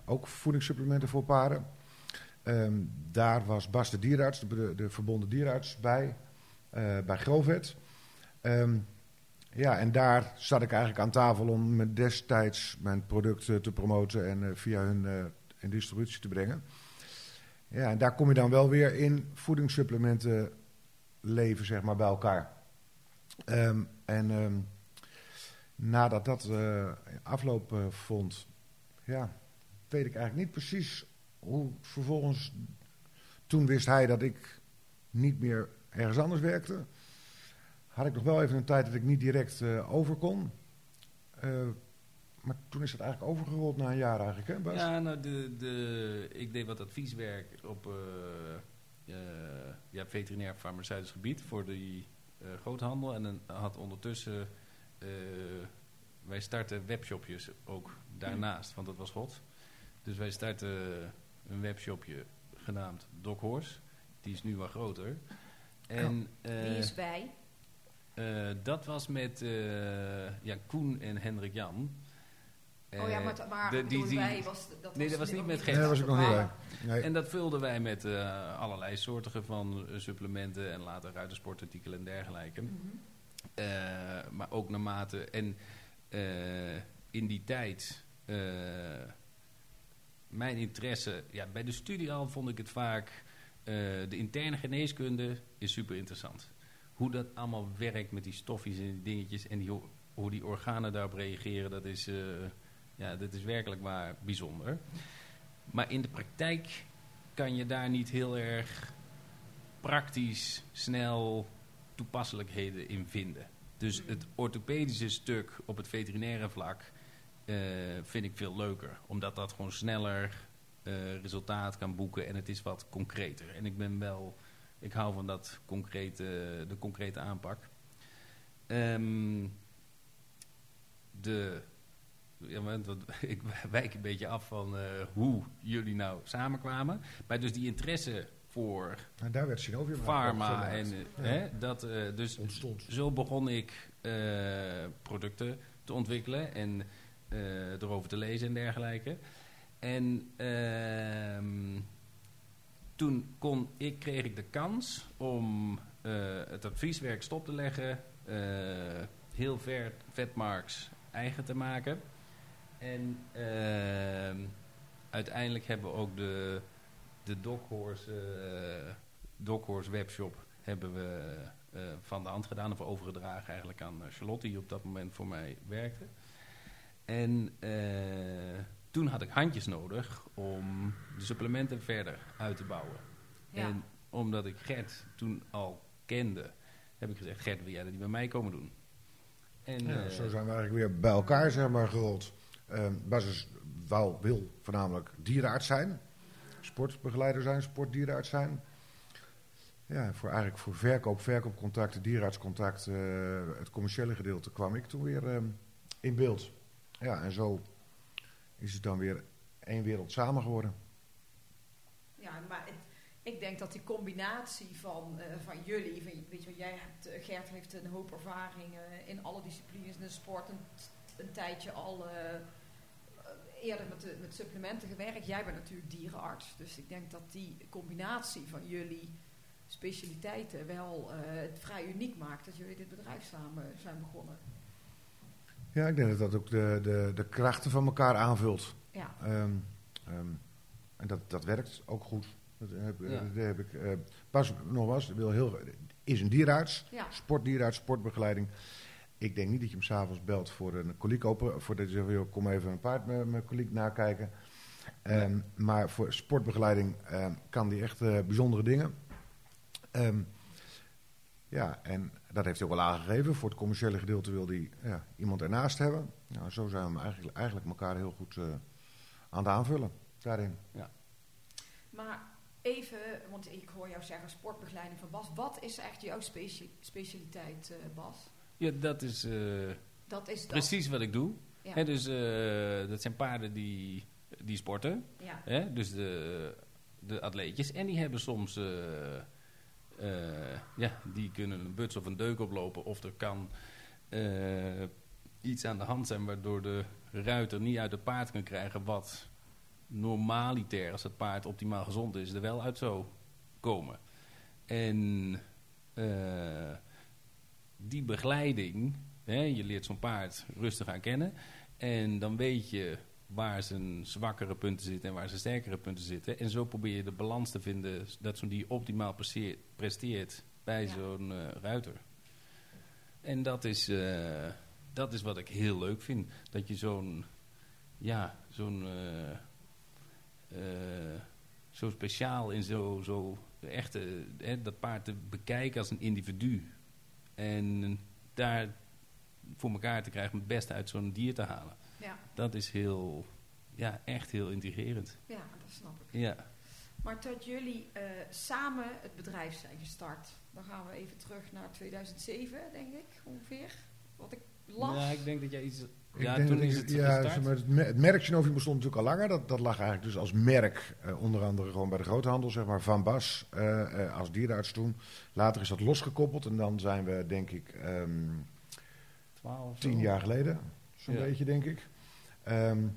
ook voedingssupplementen voor paarden. Daar was Bas de dierarts, de, de verbonden dierarts, bij, eh, bij Grovet. Ja, en daar zat ik eigenlijk aan tafel om destijds mijn product eh, te promoten en via hun in distributie te brengen. Ja, en daar kom je dan wel weer in voedingssupplementen leven, zeg maar, bij elkaar. Ehm, en ehm, nadat dat eh, afloop eh, vond, ja, weet ik eigenlijk niet precies hoe vervolgens... Toen wist hij dat ik niet meer ergens anders werkte. Had ik nog wel even een tijd dat ik niet direct eh, over kon. Maar toen is het eigenlijk overgerold na een jaar eigenlijk, hè Bas? Ja, nou, de, de, ik deed wat advieswerk op eh, eh, ja, veterinair farmaceutisch gebied voor die eh, groothandel. En dan had ondertussen, eh, wij starten webshopjes ook daarnaast, want dat was God. Dus wij starten een webshopje genaamd Doc Horse. Die is nu wat groter. En, Wie is bij? eh, dat was met eh, ja, Koen en Hendrik Jan. Oh ja, Eh, maar, t- maar de- die- die- wij was dat Nee, dat was niet met Nee, Gert. daar was ik nog niet bij. Ah, Nee. En dat vulden wij met eh, allerlei soorten van eh, supplementen en later ruitersportartikelen en dergelijke. mhm. Eh, maar ook naarmate. En eh, in die tijd. eh, mijn interesse. Ja, bij de studie al vond ik het vaak. eh, de interne geneeskunde is super interessant. Hoe dat allemaal werkt met die stofjes en die dingetjes. En die, hoe die organen daarop reageren. Dat is, eh, ja, dat is werkelijk waar bijzonder. Maar in de praktijk kan je daar niet heel erg praktisch, snel toepasselijkheden in vinden. Dus het orthopedische stuk op het veterinaire vlak eh, vind ik veel leuker. Omdat dat gewoon sneller eh, resultaat kan boeken en het is wat concreter. En ik ben wel, ik hou van dat concrete, de concrete aanpak. Ehm, de, ja, want *laughs* ik wijk een beetje af van eh, hoe jullie nou samenkwamen. Maar dus die interesse voor En daar werd Synovium pharma en eh, Ja. hè, dat eh, dus Ontstond. zo begon ik producten te ontwikkelen en erover te lezen en dergelijke. En ehm, toen kon ik, kreeg ik de kans om het advieswerk stop te leggen, heel ver Vetmarks eigen te maken. En ehm, uiteindelijk hebben we ook de, de Doghorse, eh, webshop hebben we eh, van de hand gedaan of overgedragen eigenlijk aan eh, Charlotte, die op dat moment voor mij werkte. En eh, toen had ik handjes nodig om de supplementen verder uit te bouwen. Ja. En omdat ik Gert toen al kende, heb ik gezegd, Gert, wil jij dat niet bij mij komen doen? En, Ja, eh, zo zijn we eigenlijk weer bij elkaar zeg maar, gerold. Ehm Bas is, wou, wil voornamelijk dierenarts zijn. Sportbegeleider zijn, sportdierenarts zijn. Ja, voor, eigenlijk voor verkoop, verkoopcontacten, dierenartscontact, eh, het commerciële gedeelte kwam ik toen weer ehm, in beeld. Ja, en zo is het dan weer één wereld samen geworden. Ja, maar ik denk dat die combinatie van, eh, van jullie, van, weet je, wel, jij hebt, eh, Gert heeft een hoop ervaring in alle disciplines in de sport, een, tijdje al eerder met, de, met supplementen gewerkt. Jij bent natuurlijk dierenarts, dus ik denk dat die combinatie van jullie specialiteiten wel eh, het vrij uniek maakt dat jullie dit bedrijf samen zijn begonnen. Ja, ik denk dat dat ook de, de, de krachten van elkaar aanvult. Ja, Ehm, ehm, en dat, dat werkt ook goed. Dat heb, Ja. dat heb ik. eh, pas nogmaals, wil heel, is een dierenarts, ja. sportdierenarts, sportbegeleiding. Ik denk niet dat je hem s'avonds belt voor een koliek open, voor dat je zegt, joh, kom even een paard met mijn koliek nakijken. Ehm, Maar voor sportbegeleiding ehm, kan die echt eh, bijzondere dingen. Ehm, ja, en dat heeft hij ook wel aangegeven. Voor het commerciële gedeelte wil hij ja, iemand ernaast hebben. Nou, zo zijn we eigenlijk, eigenlijk elkaar heel goed eh, aan het aanvullen daarin. Maar even, want ik hoor jou zeggen sportbegeleiding van Bas. Wat is echt jouw specialiteit, eh, Bas? Ja, dat is eh, Dat is dat. precies wat ik doe. Ja. Dus eh, dat zijn paarden die, die sporten. ja. Dus de, de atleetjes. En die hebben soms... eh, ja, die kunnen een buts of een deuk oplopen. Of er kan iets aan de hand zijn... waardoor de ruiter niet uit het paard kan krijgen... wat normaliter, als het paard optimaal gezond is... er wel uit zou komen. En eh, die begeleiding... Hè, je leert zo'n paard rustig aan kennen... en dan weet je waar zijn zwakkere punten zitten en waar zijn sterkere punten zitten. En zo probeer je de balans te vinden dat zo'n dier optimaal presteert, presteert bij Ja. zo'n eh, ruiter. En dat is, eh, dat is wat ik heel leuk vind. Dat je zo'n, ja, zo'n, eh, zo speciaal en zo, zo echt eh, hè, dat paard te bekijken als een individu. En daar voor elkaar te krijgen om het beste uit zo'n dier te halen. Ja, Dat is heel, ja, echt heel intrigerend. ja, dat snap ik. Ja. Maar dat jullie eh, samen het bedrijf zijn gestart. Dan gaan we even terug naar 2007, denk ik, ongeveer. Wat ik las. Ja, ik denk dat jij iets... Ja, toen dat is het ja, maar, het, me- het merk Synovium bestond natuurlijk al langer. Dat, dat lag eigenlijk dus als merk, eh, onder andere gewoon bij de groothandel, zeg maar, Van Bas eh, eh, als dierenarts toen. Later is dat losgekoppeld en dan zijn we, denk ik, ehm, 12 tien jaar geleden, zo'n Ja. beetje, denk ik. Ehm,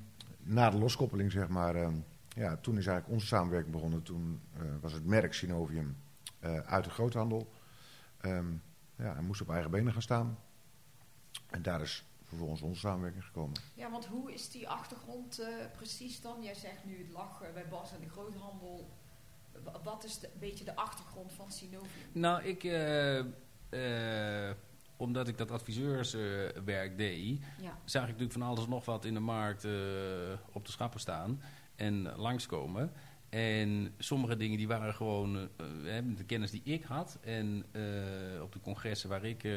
na de loskoppeling, zeg maar, ehm, ja, toen is eigenlijk onze samenwerking begonnen. Toen eh, was het merk Synovium eh, uit de groothandel. Ehm ja, en moest op eigen benen gaan staan. En daar is vervolgens onze samenwerking gekomen. Ja, want hoe is die achtergrond eh, precies dan? Jij zegt nu het lag eh, bij Bas en de groothandel. Wa- Wat is de, een beetje de achtergrond van Synovium? Nou, ik... eh, eh, omdat ik dat adviseurswerk deed... Ja, zag ik natuurlijk van alles nog wat in de markt eh, op de schappen staan en langskomen. En sommige dingen die waren gewoon de kennis die ik had. En eh, op de congressen waar ik eh,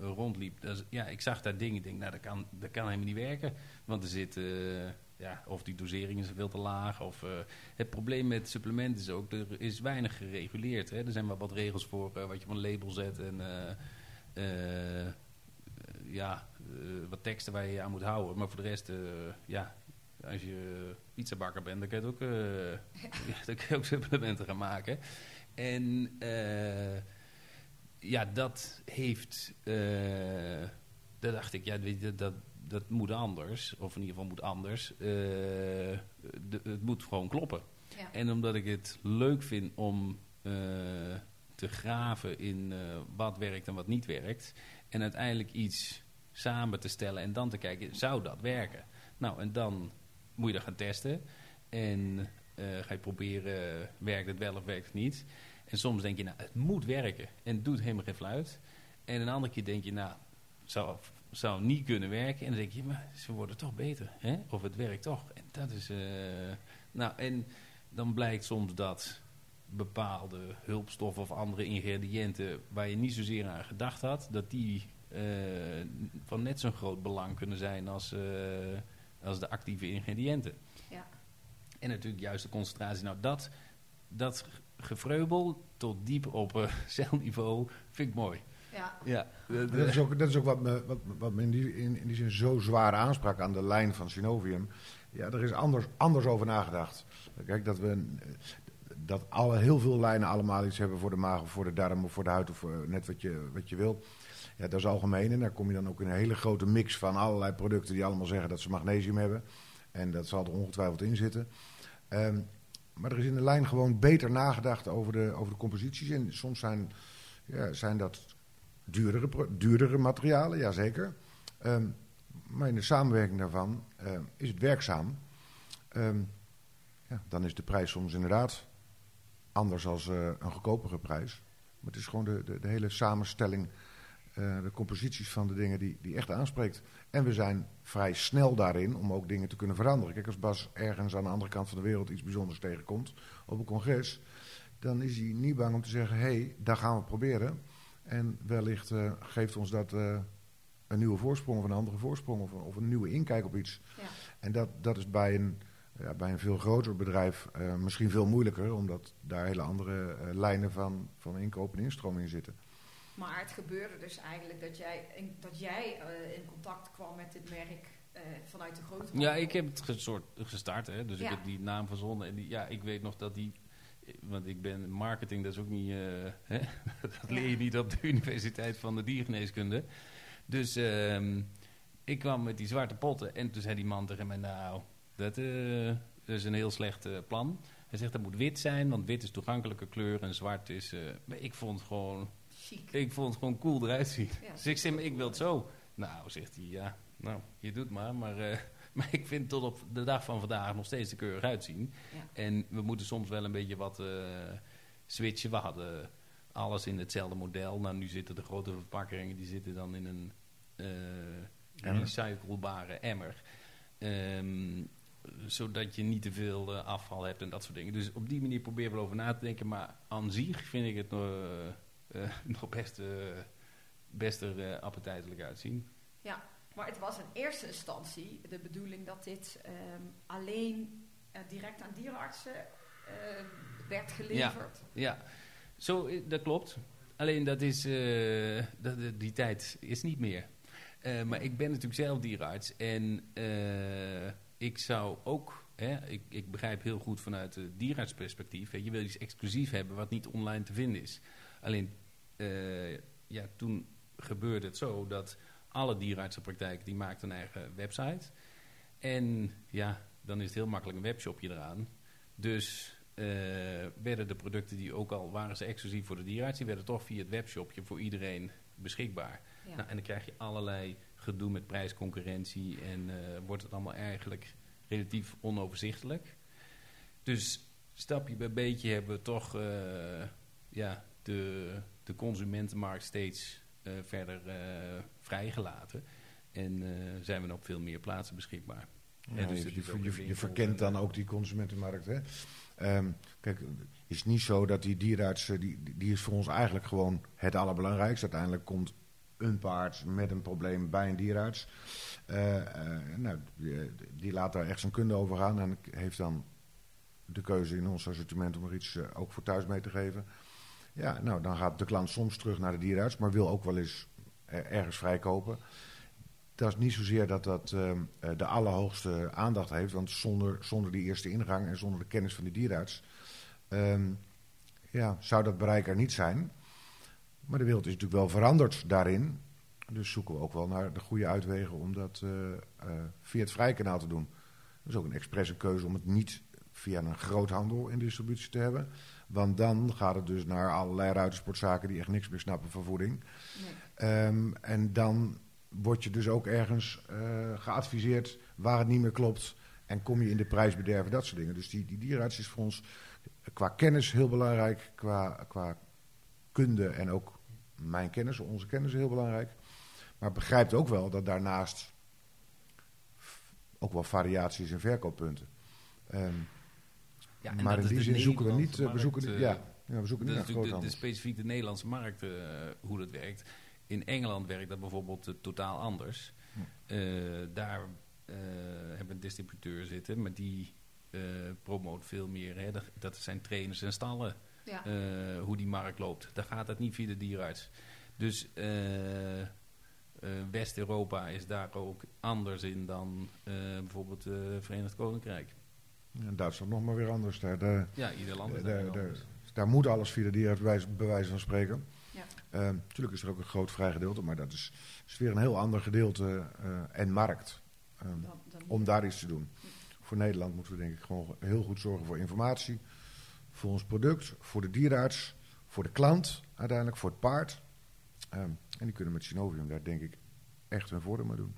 rondliep, is- ja, ik zag daar dingen. Ik denk, nou, dat kan, dat kan helemaal niet werken. Want er zit, eh, ja, of die dosering is veel te laag. Of, eh, het probleem met supplementen is ook, er is weinig gereguleerd. Hè. Er zijn wel wat regels voor eh, wat je op een label zet en... ja, wat teksten waar je aan moet houden. Maar voor de rest, ja, als je pizzabakker bent, dan kun je, ook, ja, *laughs* dan kun je ook supplementen gaan maken. En eh, ja, dat heeft, eh dat dacht ik, ja, weet je, dat, dat moet anders. Of in ieder geval moet anders. Eh, de- het moet gewoon kloppen. ja. En omdat ik het leuk vind om eh, te graven in wat werkt en wat niet werkt. En uiteindelijk iets samen te stellen en dan te kijken, zou dat werken? Nou, en dan moet je dat gaan testen. En ga je proberen, werkt het wel of werkt het niet? En soms denk je, nou, het moet werken. En het doet helemaal geen fluit. En een andere keer denk je, nou, zou, zou niet kunnen werken. En dan denk je, maar ze worden toch beter. Hè? Of het werkt toch. En dat is... eh, nou, en dan blijkt soms dat bepaalde hulpstoffen of andere ingrediënten... waar je niet zozeer aan gedacht had... dat die eh, van net zo'n groot belang kunnen zijn als, eh, als de actieve ingrediënten. Ja. En natuurlijk juist de concentratie. Nou, dat, dat gevreubel tot diep op eh, *laughs* celniveau vind ik mooi. ja. Ja, Dat is ook, dat is ook wat me, wat, wat me in, die, in, in die zin zo zwaar aansprak aan de lijn van Synovium. Ja, er is anders, anders over nagedacht. Kijk, dat we eh, dat alle, heel veel lijnen allemaal iets hebben voor de maag of voor de darm of voor de huid of voor net wat je, wat je wil. Ja, dat is algemeen. En daar kom je dan ook in een hele grote mix van allerlei producten die allemaal zeggen dat ze magnesium hebben. En dat zal er ongetwijfeld in zitten. Ehm, maar er is in de lijn gewoon beter nagedacht over de, over de composities. En soms zijn, ja, zijn dat duurdere, duurdere materialen, jazeker. Ehm maar in de samenwerking daarvan ehm, is het werkzaam. Ehm, ja, dan is de prijs soms inderdaad anders als eh, een goedkopere prijs. Maar het is gewoon de, de hele samenstelling, eh, de composities van de dingen die, die echt aanspreekt. En we zijn vrij snel daarin om ook dingen te kunnen veranderen. Kijk, als Bas ergens aan de andere kant van de wereld iets bijzonders tegenkomt op een congres, dan is hij niet bang om te zeggen: hé, hey, daar gaan we proberen. En wellicht eh, geeft ons dat eh, een nieuwe voorsprong of een andere voorsprong of, of een nieuwe inkijk op iets. Ja. En dat, dat is bij een, ja, bij een veel groter bedrijf misschien veel moeilijker, omdat daar hele andere lijnen van, van inkoop en instroom in zitten. Maar het gebeurde dus eigenlijk dat jij in, dat jij eh, in contact kwam met dit merk eh, vanuit de grote Ja, ik heb het gestart, hè, dus Ja. ik heb die naam verzonnen. En die, ja, ik weet nog dat die, want ik ben marketing, dat is ook niet, eh, *laughs* hè, dat leer je niet op de Universiteit van de Diergeneeskunde. Dus ehm, ik kwam met die zwarte potten en toen zei die man tegen mij, nou, dat, dat is een heel slecht plan. Hij zegt dat moet wit zijn, want wit is toegankelijke kleur en zwart is... ik vond gewoon, Chic. ik vond het gewoon cool eruit zien. Ja. Dus ik zeg, ik wil het zo. Nou, zegt hij, ja, nou, je doet maar. Maar, eh, *laughs* maar ik vind tot op de dag van vandaag nog steeds er keurig uitzien. Ja. En we moeten soms wel een beetje wat eh, switchen. We hadden alles in hetzelfde model. Nou, nu zitten de grote verpakkingen, die zitten dan in een eh recyclebare emmer. Ehm, zodat je niet te veel afval hebt en dat soort dingen. Dus op die manier proberen we erover na te denken. Maar aan zich vind ik het nog, *laughs* nog best, eh, best er eh, appetijtelijk uitzien. Maar het was in eerste instantie de bedoeling dat dit ehm, alleen eh, direct aan dierenartsen werd geleverd. Ja, zo, eh, dat klopt. Alleen dat is, eh, dat, die tijd is niet meer. Eh, maar ik ben natuurlijk zelf dierenarts en eh, ik zou ook, hè, ik, ik begrijp heel goed vanuit het dierenartsperspectief, hè, je wil iets exclusief hebben wat niet online te vinden is. Alleen, eh, ja, toen gebeurde het zo dat alle dierenartsenpraktijken die maakten een eigen website. En ja, dan is het heel makkelijk een webshopje eraan. Dus eh, werden de producten die ook al waren ze exclusief voor de dierenarts, die werden toch via het webshopje voor iedereen beschikbaar. Ja. Nou, en dan krijg je allerlei gedoe met prijsconcurrentie en eh, wordt het allemaal eigenlijk relatief onoverzichtelijk. Dus stapje bij beetje hebben we toch ja, de, de consumentenmarkt steeds eh, verder eh, vrijgelaten. En eh, zijn we op veel meer plaatsen beschikbaar. Ja, dus je, verkent dan ook die consumentenmarkt. Hè? Ehm, kijk, het is niet zo dat die dierenarts, eh, die, die is voor ons eigenlijk gewoon het allerbelangrijkste. Uiteindelijk komt een paard met een probleem bij een dierenarts. Eh, nou, die, die laat daar echt zijn kunde over gaan en heeft dan de keuze in ons assortiment om er iets ook voor thuis mee te geven. Ja, nou, dan gaat de klant soms terug naar de dierenarts, maar wil ook wel eens eh, ergens vrijkopen. Dat is niet zozeer dat dat ehm, eh, de allerhoogste aandacht heeft, want zonder, zonder die eerste ingang en zonder de kennis van de dierenarts ehm, ja, zou dat bereik er niet zijn. Maar de wereld is natuurlijk wel veranderd daarin. Dus zoeken we ook wel naar de goede uitwegen om dat eh, via het vrijkanaal te doen. Dat is ook een expresse keuze om het niet via een groothandel in distributie te hebben. Want dan gaat het dus naar allerlei ruitersportzaken die echt niks meer snappen van voeding. Nee. Ehm, en dan word je dus ook ergens eh, geadviseerd waar het niet meer klopt. En kom je in de prijsbederven, dat soort dingen. Dus die, die dierenarts is voor ons qua kennis heel belangrijk. Qua, qua kunde en ook mijn kennis, onze kennis heel belangrijk. Maar begrijpt ook wel dat daarnaast ook wel variaties in verkooppunten. Ehm, Ja, en maar dat in is die zin zoeken we niet, eh, we zoeken, markt, niet- eh, ja, ja, we zoeken niet Dat naar is natuurlijk de, specifiek de Nederlandse markt, eh, hoe dat werkt. In Engeland werkt dat bijvoorbeeld totaal anders. Hm. Eh, daar eh, hebben we een distributeur zitten, maar die eh promoot veel meer. Hè, dat, dat zijn trainers en stallen, Ja. eh, hoe die markt loopt. Daar gaat dat niet via de dierenarts. Dus eh, eh, West-Europa is daar ook anders in dan eh, bijvoorbeeld het Verenigd Koninkrijk. En Duitsland nog maar weer anders. Daar, daar, Ja, ieder land is daar, daar daar, anders. moet alles via de bij wijze- bij wijze van spreken. Ja. Ehm, Natuurlijk is er ook een groot vrij gedeelte, maar dat is, is weer een heel ander gedeelte eh, en markt. ehm, Dan, dan om daar iets te doen. Voor Nederland moeten we denk ik gewoon heel goed zorgen voor informatie. Voor ons product, voor de dierenarts, voor de klant uiteindelijk, voor het paard. Ehm, en die kunnen met Synovium daar denk ik echt hun voordeel mee doen.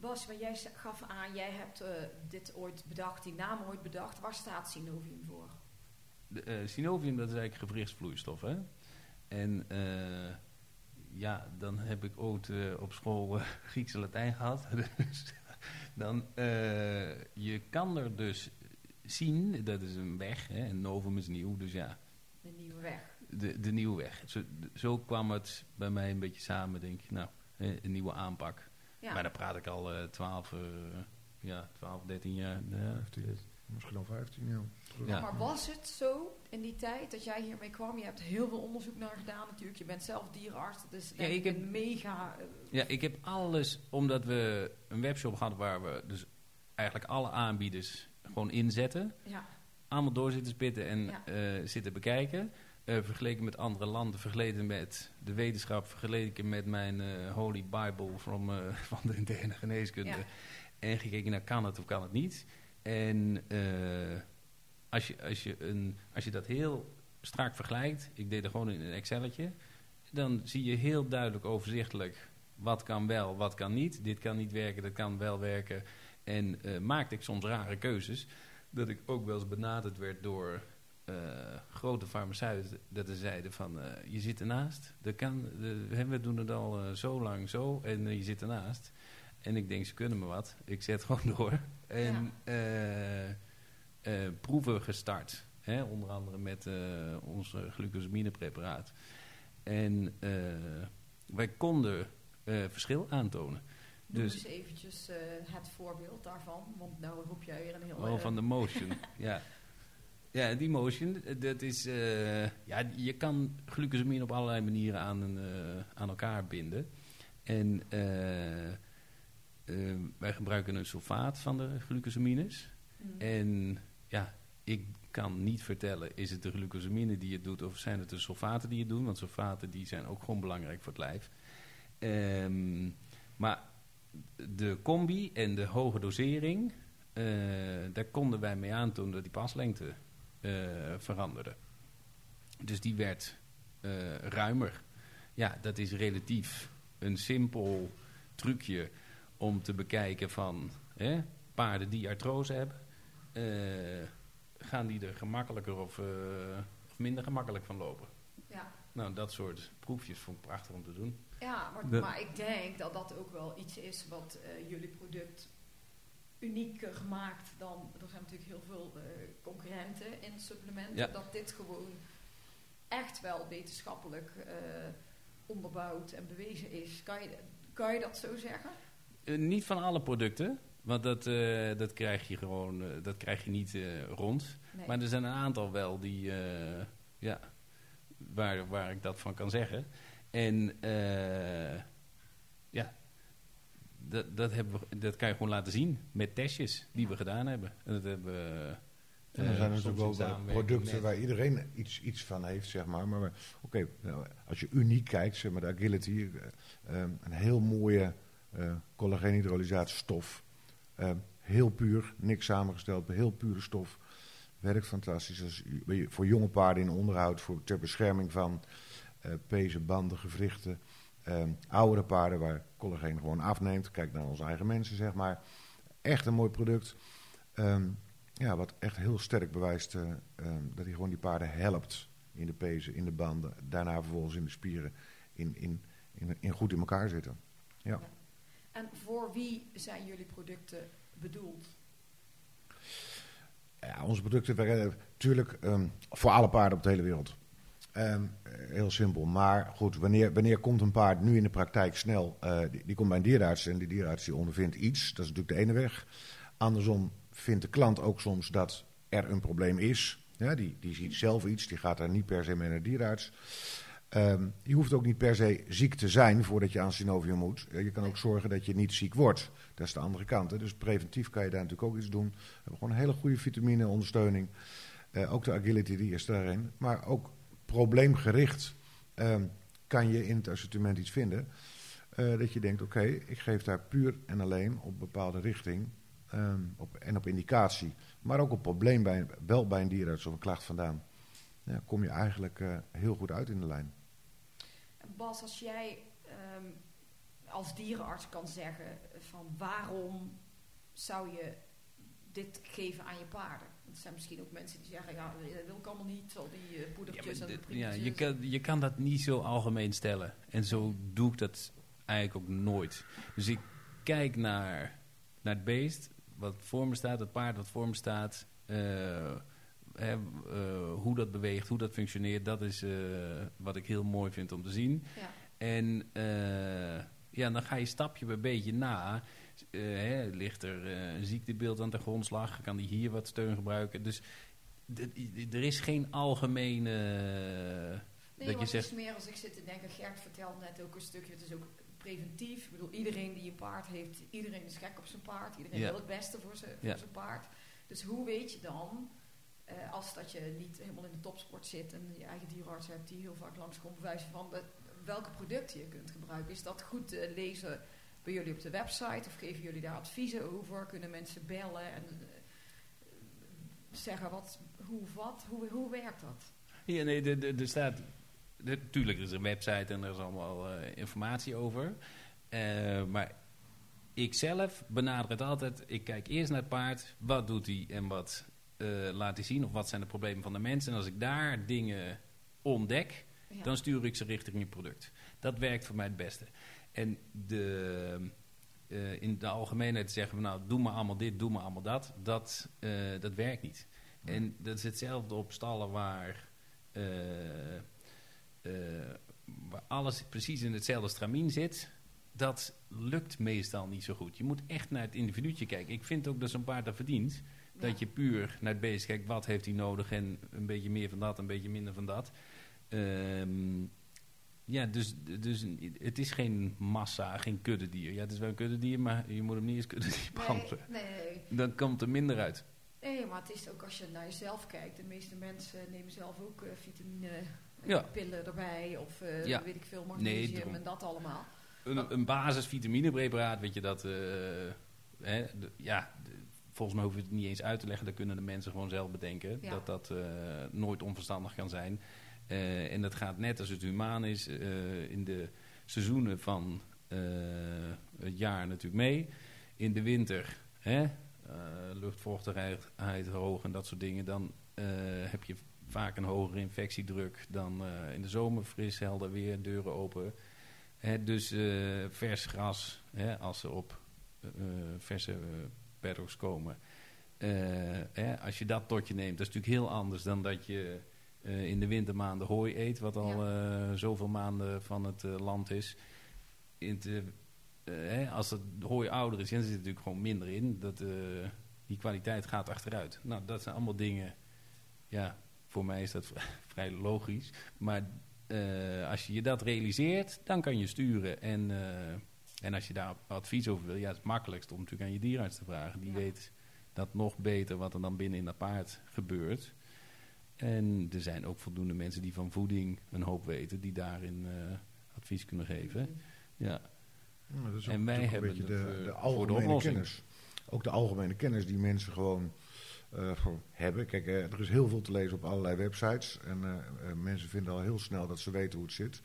Bas, maar jij gaf aan, jij hebt eh, dit ooit bedacht, die naam ooit bedacht. Waar staat Synovium voor? De, eh, synovium, dat is eigenlijk gewrichtsvloeistof. Hè? En eh, ja, dan heb ik ooit op school *laughs* Grieks en Latijn gehad. *laughs* dus dan, je kan er dus zien, dat is een weg, hè, en novum is nieuw, dus ja. De nieuwe weg. de, de nieuwe weg. Zo, zo kwam het bij mij een beetje samen, denk ik. Nou, een nieuwe aanpak. Ja. Maar daar praat ik al eh 12, eh, ja, 12, 13 jaar. Ja, 15. Misschien al 15, ja. Terug. Ja. Maar was het zo in die tijd dat jij hiermee kwam? Je hebt heel veel onderzoek naar gedaan natuurlijk. Je bent zelf dierenarts. Dus Ja, ik heb- een mega... eh, Ja, ik heb alles, omdat we een webshop hadden waar we dus eigenlijk alle aanbieders gewoon inzetten. ja, Allemaal door zitten spitten en Ja. eh, zitten bekijken. Eh, vergeleken met andere landen, vergeleken met de wetenschap, vergeleken met mijn eh, Holy Bible from, eh, *laughs* van de interne geneeskunde. Ja. En gekeken naar kan het of kan het niet. En als, je, als, je een, als je dat heel strak vergelijkt, ik deed er gewoon in een Excelletje, dan zie je heel duidelijk overzichtelijk wat kan wel, wat kan niet. Dit kan niet werken, dat kan wel werken. En maakte ik soms rare keuzes, dat ik ook wel eens benaderd werd door eh, grote farmaceuten, dat ze zeiden van, eh, je zit ernaast, dat kan, de, we doen het al eh, zo lang zo en je zit ernaast. En ik denk, ze kunnen me wat. Ik zet *laughs* gewoon door. En proeven gestart. Hè? Onder andere met ons glucosaminepreparaat. En wij konden verschil aantonen. Dus- eens eventjes het voorbeeld daarvan. Want nou roep jij weer een heel... Oh, van de motion. *laughs* ja. Ja, die motion, dat is... eh, ja, je kan glucosamine op allerlei manieren aan, een, eh, aan elkaar binden. En eh, wij gebruiken een sulfaat van de glucosamines. mm, En ja, ik kan niet vertellen, is het de glucosamine die het doet... of zijn het de sulfaten die het doen? Want sulfaten die zijn ook gewoon belangrijk voor het lijf. Ehm, maar de combi en de hoge dosering... daar konden wij mee aantonen dat die paslengte veranderde. Dus die werd eh, ruimer. Ja, dat is relatief een simpel trucje om te bekijken van hè, paarden die artrose hebben. eh, gaan die er gemakkelijker of, eh, of minder gemakkelijk van lopen? ja. Nou, dat soort proefjes vond ik prachtig om te doen. Ja, maar, ik denk dat dat ook wel iets is wat eh, jullie product unieker gemaakt dan... Er zijn natuurlijk heel veel eh, concurrenten in supplementen. Ja. Dat dit gewoon echt wel wetenschappelijk eh, onderbouwd en bewezen is. Kan je, kan je dat zo zeggen? Eh, niet van alle producten, want dat, eh, dat krijg je gewoon eh, dat krijg je niet eh, rond. Nee. Maar er zijn een aantal wel die, eh, ja, waar, waar ik dat van kan zeggen. En eh, ja, dat, dat, hebben we, dat kan je gewoon laten zien met testjes die we gedaan hebben. En dat hebben we, En er eh, zijn natuurlijk wel producten met- waar iedereen iets, iets van heeft, zeg maar. Maar oké, nou, als je uniek kijkt, zeg maar, de Agility, eh, eh, een heel mooie eh collageenhydrolysatiestof. Eh, heel puur, niks samengesteld, heel pure stof. Werkt fantastisch. Voor jonge paarden in onderhoud, voor, ter bescherming van eh pezen, banden, gewrichten. Eh, oudere paarden waar collageen gewoon afneemt. Kijk naar onze eigen mensen, zeg maar. Echt een mooi product. Ehm, ja, wat echt heel sterk bewijst eh, ehm, dat hij gewoon die paarden helpt in de pezen, in de banden, daarna vervolgens in de spieren, in, in, in, in goed in elkaar zitten. Ja. En voor wie zijn jullie producten bedoeld? Ja, onze producten werken natuurlijk ehm, voor alle paarden op de hele wereld. Ehm, eh, heel simpel. Maar goed, wanneer, wanneer komt een paard nu in de praktijk snel? eh, die, komt bij een dierenarts en die dierenarts die ondervindt iets. Dat is natuurlijk de ene weg. Andersom vindt de klant ook soms dat er een probleem is. Die, die ziet zelf iets, die gaat daar niet per se mee naar de dierenarts. Ehm, je hoeft ook niet per se ziek te zijn voordat je aan synovium moet. Je kan ook zorgen dat je niet ziek wordt. Dat is de andere kant. Hè. Dus preventief kan je daar natuurlijk ook iets doen. We hebben gewoon hele goede vitamineondersteuning. Eh, ook de agility die is daarin. Maar ook probleemgericht ehm, kan je in het assortiment iets vinden. eh, dat je denkt, oké, ik geef daar puur en alleen op bepaalde richting ehm, op, en op indicatie. Maar ook op probleem bij, wel bij een dierenarts of een klacht vandaan. Ja, kom je eigenlijk eh, heel goed uit in de lijn. Bas, als jij ehm, als dierenarts kan zeggen van waarom zou je dit geven aan je paarden? Er zijn misschien ook mensen die zeggen, ja, dat wil ik allemaal niet, al die Ja, poedertjes maar en ja, je, kan, je kan dat niet zo algemeen stellen. En zo doe ik dat eigenlijk ook nooit. Dus ik kijk naar, naar het beest wat voor me staat, het paard wat voor me staat. eh, eh, hoe dat beweegt, hoe dat functioneert, dat is wat ik heel mooi vind om te zien. Ja. En ja, dan ga je stapje bij beetje na. Eh, hè, ligt er eh, een ziektebeeld aan de grondslag? Kan die hier wat steun gebruiken? Dus er is geen algemene... Nee, dat je want het zegt, is meer als ik zit te denken, Gert vertelt net ook een stukje, het is ook preventief. Ik bedoel, iedereen die een paard heeft, iedereen is gek op zijn paard. Iedereen Ja. wil het beste voor zijn, voor Ja. zijn paard. Dus hoe weet je dan, eh, als dat je niet helemaal in de topsport zit en je eigen dierenarts hebt die heel vaak langskomt, bewijzen van welke producten je kunt gebruiken. Is dat goed te lezen bij jullie op de website of geven jullie daar adviezen over? Kunnen mensen bellen en eh, zeggen wat, hoe, wat, hoe, hoe werkt dat? Ja, nee, er- staat... Natuurlijk is er een website en er is allemaal eh, informatie over. Eh, maar ik zelf benader het altijd... Ik kijk eerst naar het paard. Wat doet hij en wat laat hij zien? Of wat zijn de problemen van de mensen? En als ik daar dingen ontdek... Ja. dan stuur ik ze richting je product. Dat werkt voor mij het beste. En de, eh, in de algemeenheid zeggen we... nou, doe maar allemaal dit, doe maar allemaal dat. Dat, eh, dat werkt niet. En dat is hetzelfde op stallen waar... eh, waar alles precies in hetzelfde stramien zit... dat lukt meestal niet zo goed. Je moet echt naar het individuutje kijken. Ik vind ook dat zo'n paard dat verdient... Dat je puur naar het beest kijkt, wat heeft hij nodig en een beetje meer van dat, een beetje minder van dat. Ehm, ja, dus, dus het is geen massa, geen kuddedier. Ja, het is wel een kuddedier, maar je moet hem niet als kuddedier behandelen. Nee, nee, Dan komt er minder uit. nee, maar het is ook als je naar jezelf kijkt. De meeste mensen nemen zelf ook vitamine Ja. pillen erbij of Ja. weet ik veel, Nee, magnesium daarom. en dat allemaal. Een, een basis vitaminepreparaat, weet je dat... hè, de- ja, de- volgens mij hoef je het niet eens uit te leggen. Dat kunnen de mensen gewoon zelf bedenken. Ja. Dat dat nooit onverstandig kan zijn. Eh, en dat gaat net als het humaan is eh, in de seizoenen van eh, het jaar natuurlijk mee. In de winter, hè, luchtvochtigheid hoog en dat soort dingen. Dan heb je vaak een hogere infectiedruk dan in de zomer. Fris, helder weer, deuren open. Hè, dus vers gras, hè, als ze op verse paddocks komen. Hè, als je dat tot je neemt, dat is natuurlijk heel anders dan dat je eh, in de wintermaanden hooi eet, wat al eh, zoveel maanden van het eh, land is. In hè, als het hooi ouder is, dan zit er natuurlijk gewoon minder in. Dat, die kwaliteit gaat achteruit. Nou, dat zijn allemaal dingen. Ja, voor mij is dat *laughs* vrij logisch. Maar als je je dat realiseert, dan kan je sturen. En, en als je daar advies over wil, ja, het is makkelijkst om natuurlijk aan je dierenarts te vragen. Die Ja. weet dat nog beter wat er dan binnen in dat paard gebeurt. En er zijn ook voldoende mensen die van voeding een hoop weten, die daarin eh, advies kunnen geven. Ja, Ja, dat is En ook wij hebben een de, eh, de voor de algemene kennis. Ook de algemene kennis die mensen gewoon eh, voor hebben. Kijk, er is heel veel te lezen op allerlei websites. En mensen vinden al heel snel dat ze weten hoe het zit.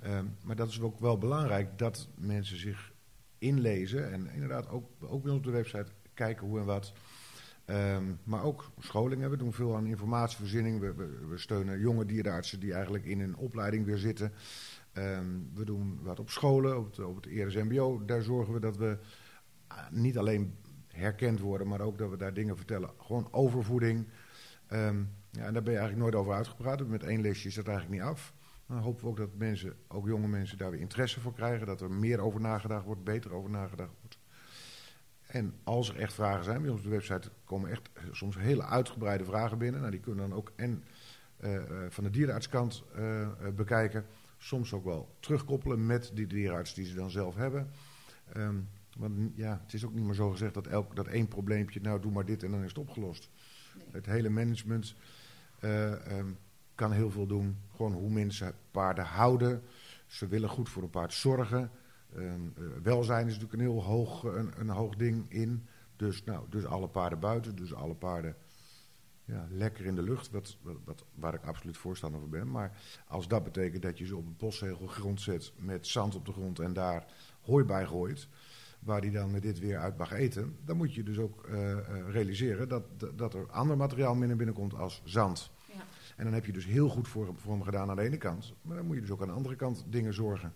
Ehm, maar dat is ook wel belangrijk dat mensen zich inlezen. En inderdaad ook, ook bij ons op de website kijken hoe en wat. Ehm, maar ook scholingen. We doen veel aan informatievoorziening. We, we, steunen jonge dierenartsen die eigenlijk in een opleiding weer zitten. Ehm, we doen wat op scholen, op het, op het ERS MBO. Daar zorgen we dat we ah, niet alleen herkend worden, maar ook dat we daar dingen vertellen. Gewoon over voeding. Ehm, ja, en daar ben je eigenlijk nooit over uitgepraat. Met één lesje is dat eigenlijk niet af. Dan hopen we ook dat mensen, ook jonge mensen, daar weer interesse voor krijgen. Dat er meer over nagedacht wordt, beter over nagedacht wordt. En als er echt vragen zijn, bij ons op de website komen echt soms hele uitgebreide vragen binnen. Nou, die kunnen dan ook en eh, eh, van de dierenartskant eh, bekijken. Soms ook wel terugkoppelen met die dierenarts die ze dan zelf hebben. Ehm, want ja, het is ook niet meer zo gezegd dat, elk, dat één probleempje, nou doe maar dit en dan is het opgelost. Nee. Het hele management eh, ehm, kan heel veel doen. Gewoon hoe mensen paarden houden. Ze willen goed voor een paard zorgen. Ehm, eh, welzijn is natuurlijk een heel hoog, een, een hoog ding in. Dus, nou, dus alle paarden buiten, dus alle paarden ja, lekker in de lucht. Wat, wat, wat- waar ik absoluut voorstander van ben. Maar als dat betekent dat je ze op een postzegelgrond zet met zand op de grond en daar hooi bij gooit. Waar die dan met dit weer uit mag eten. Dan moet je dus ook eh, eh, realiseren dat, dat- dat er ander materiaal minder binnenkomt als zand. Ja. En dan heb je dus heel goed voor, voor hem gedaan aan de ene kant. Maar dan moet je dus ook aan de andere kant dingen zorgen.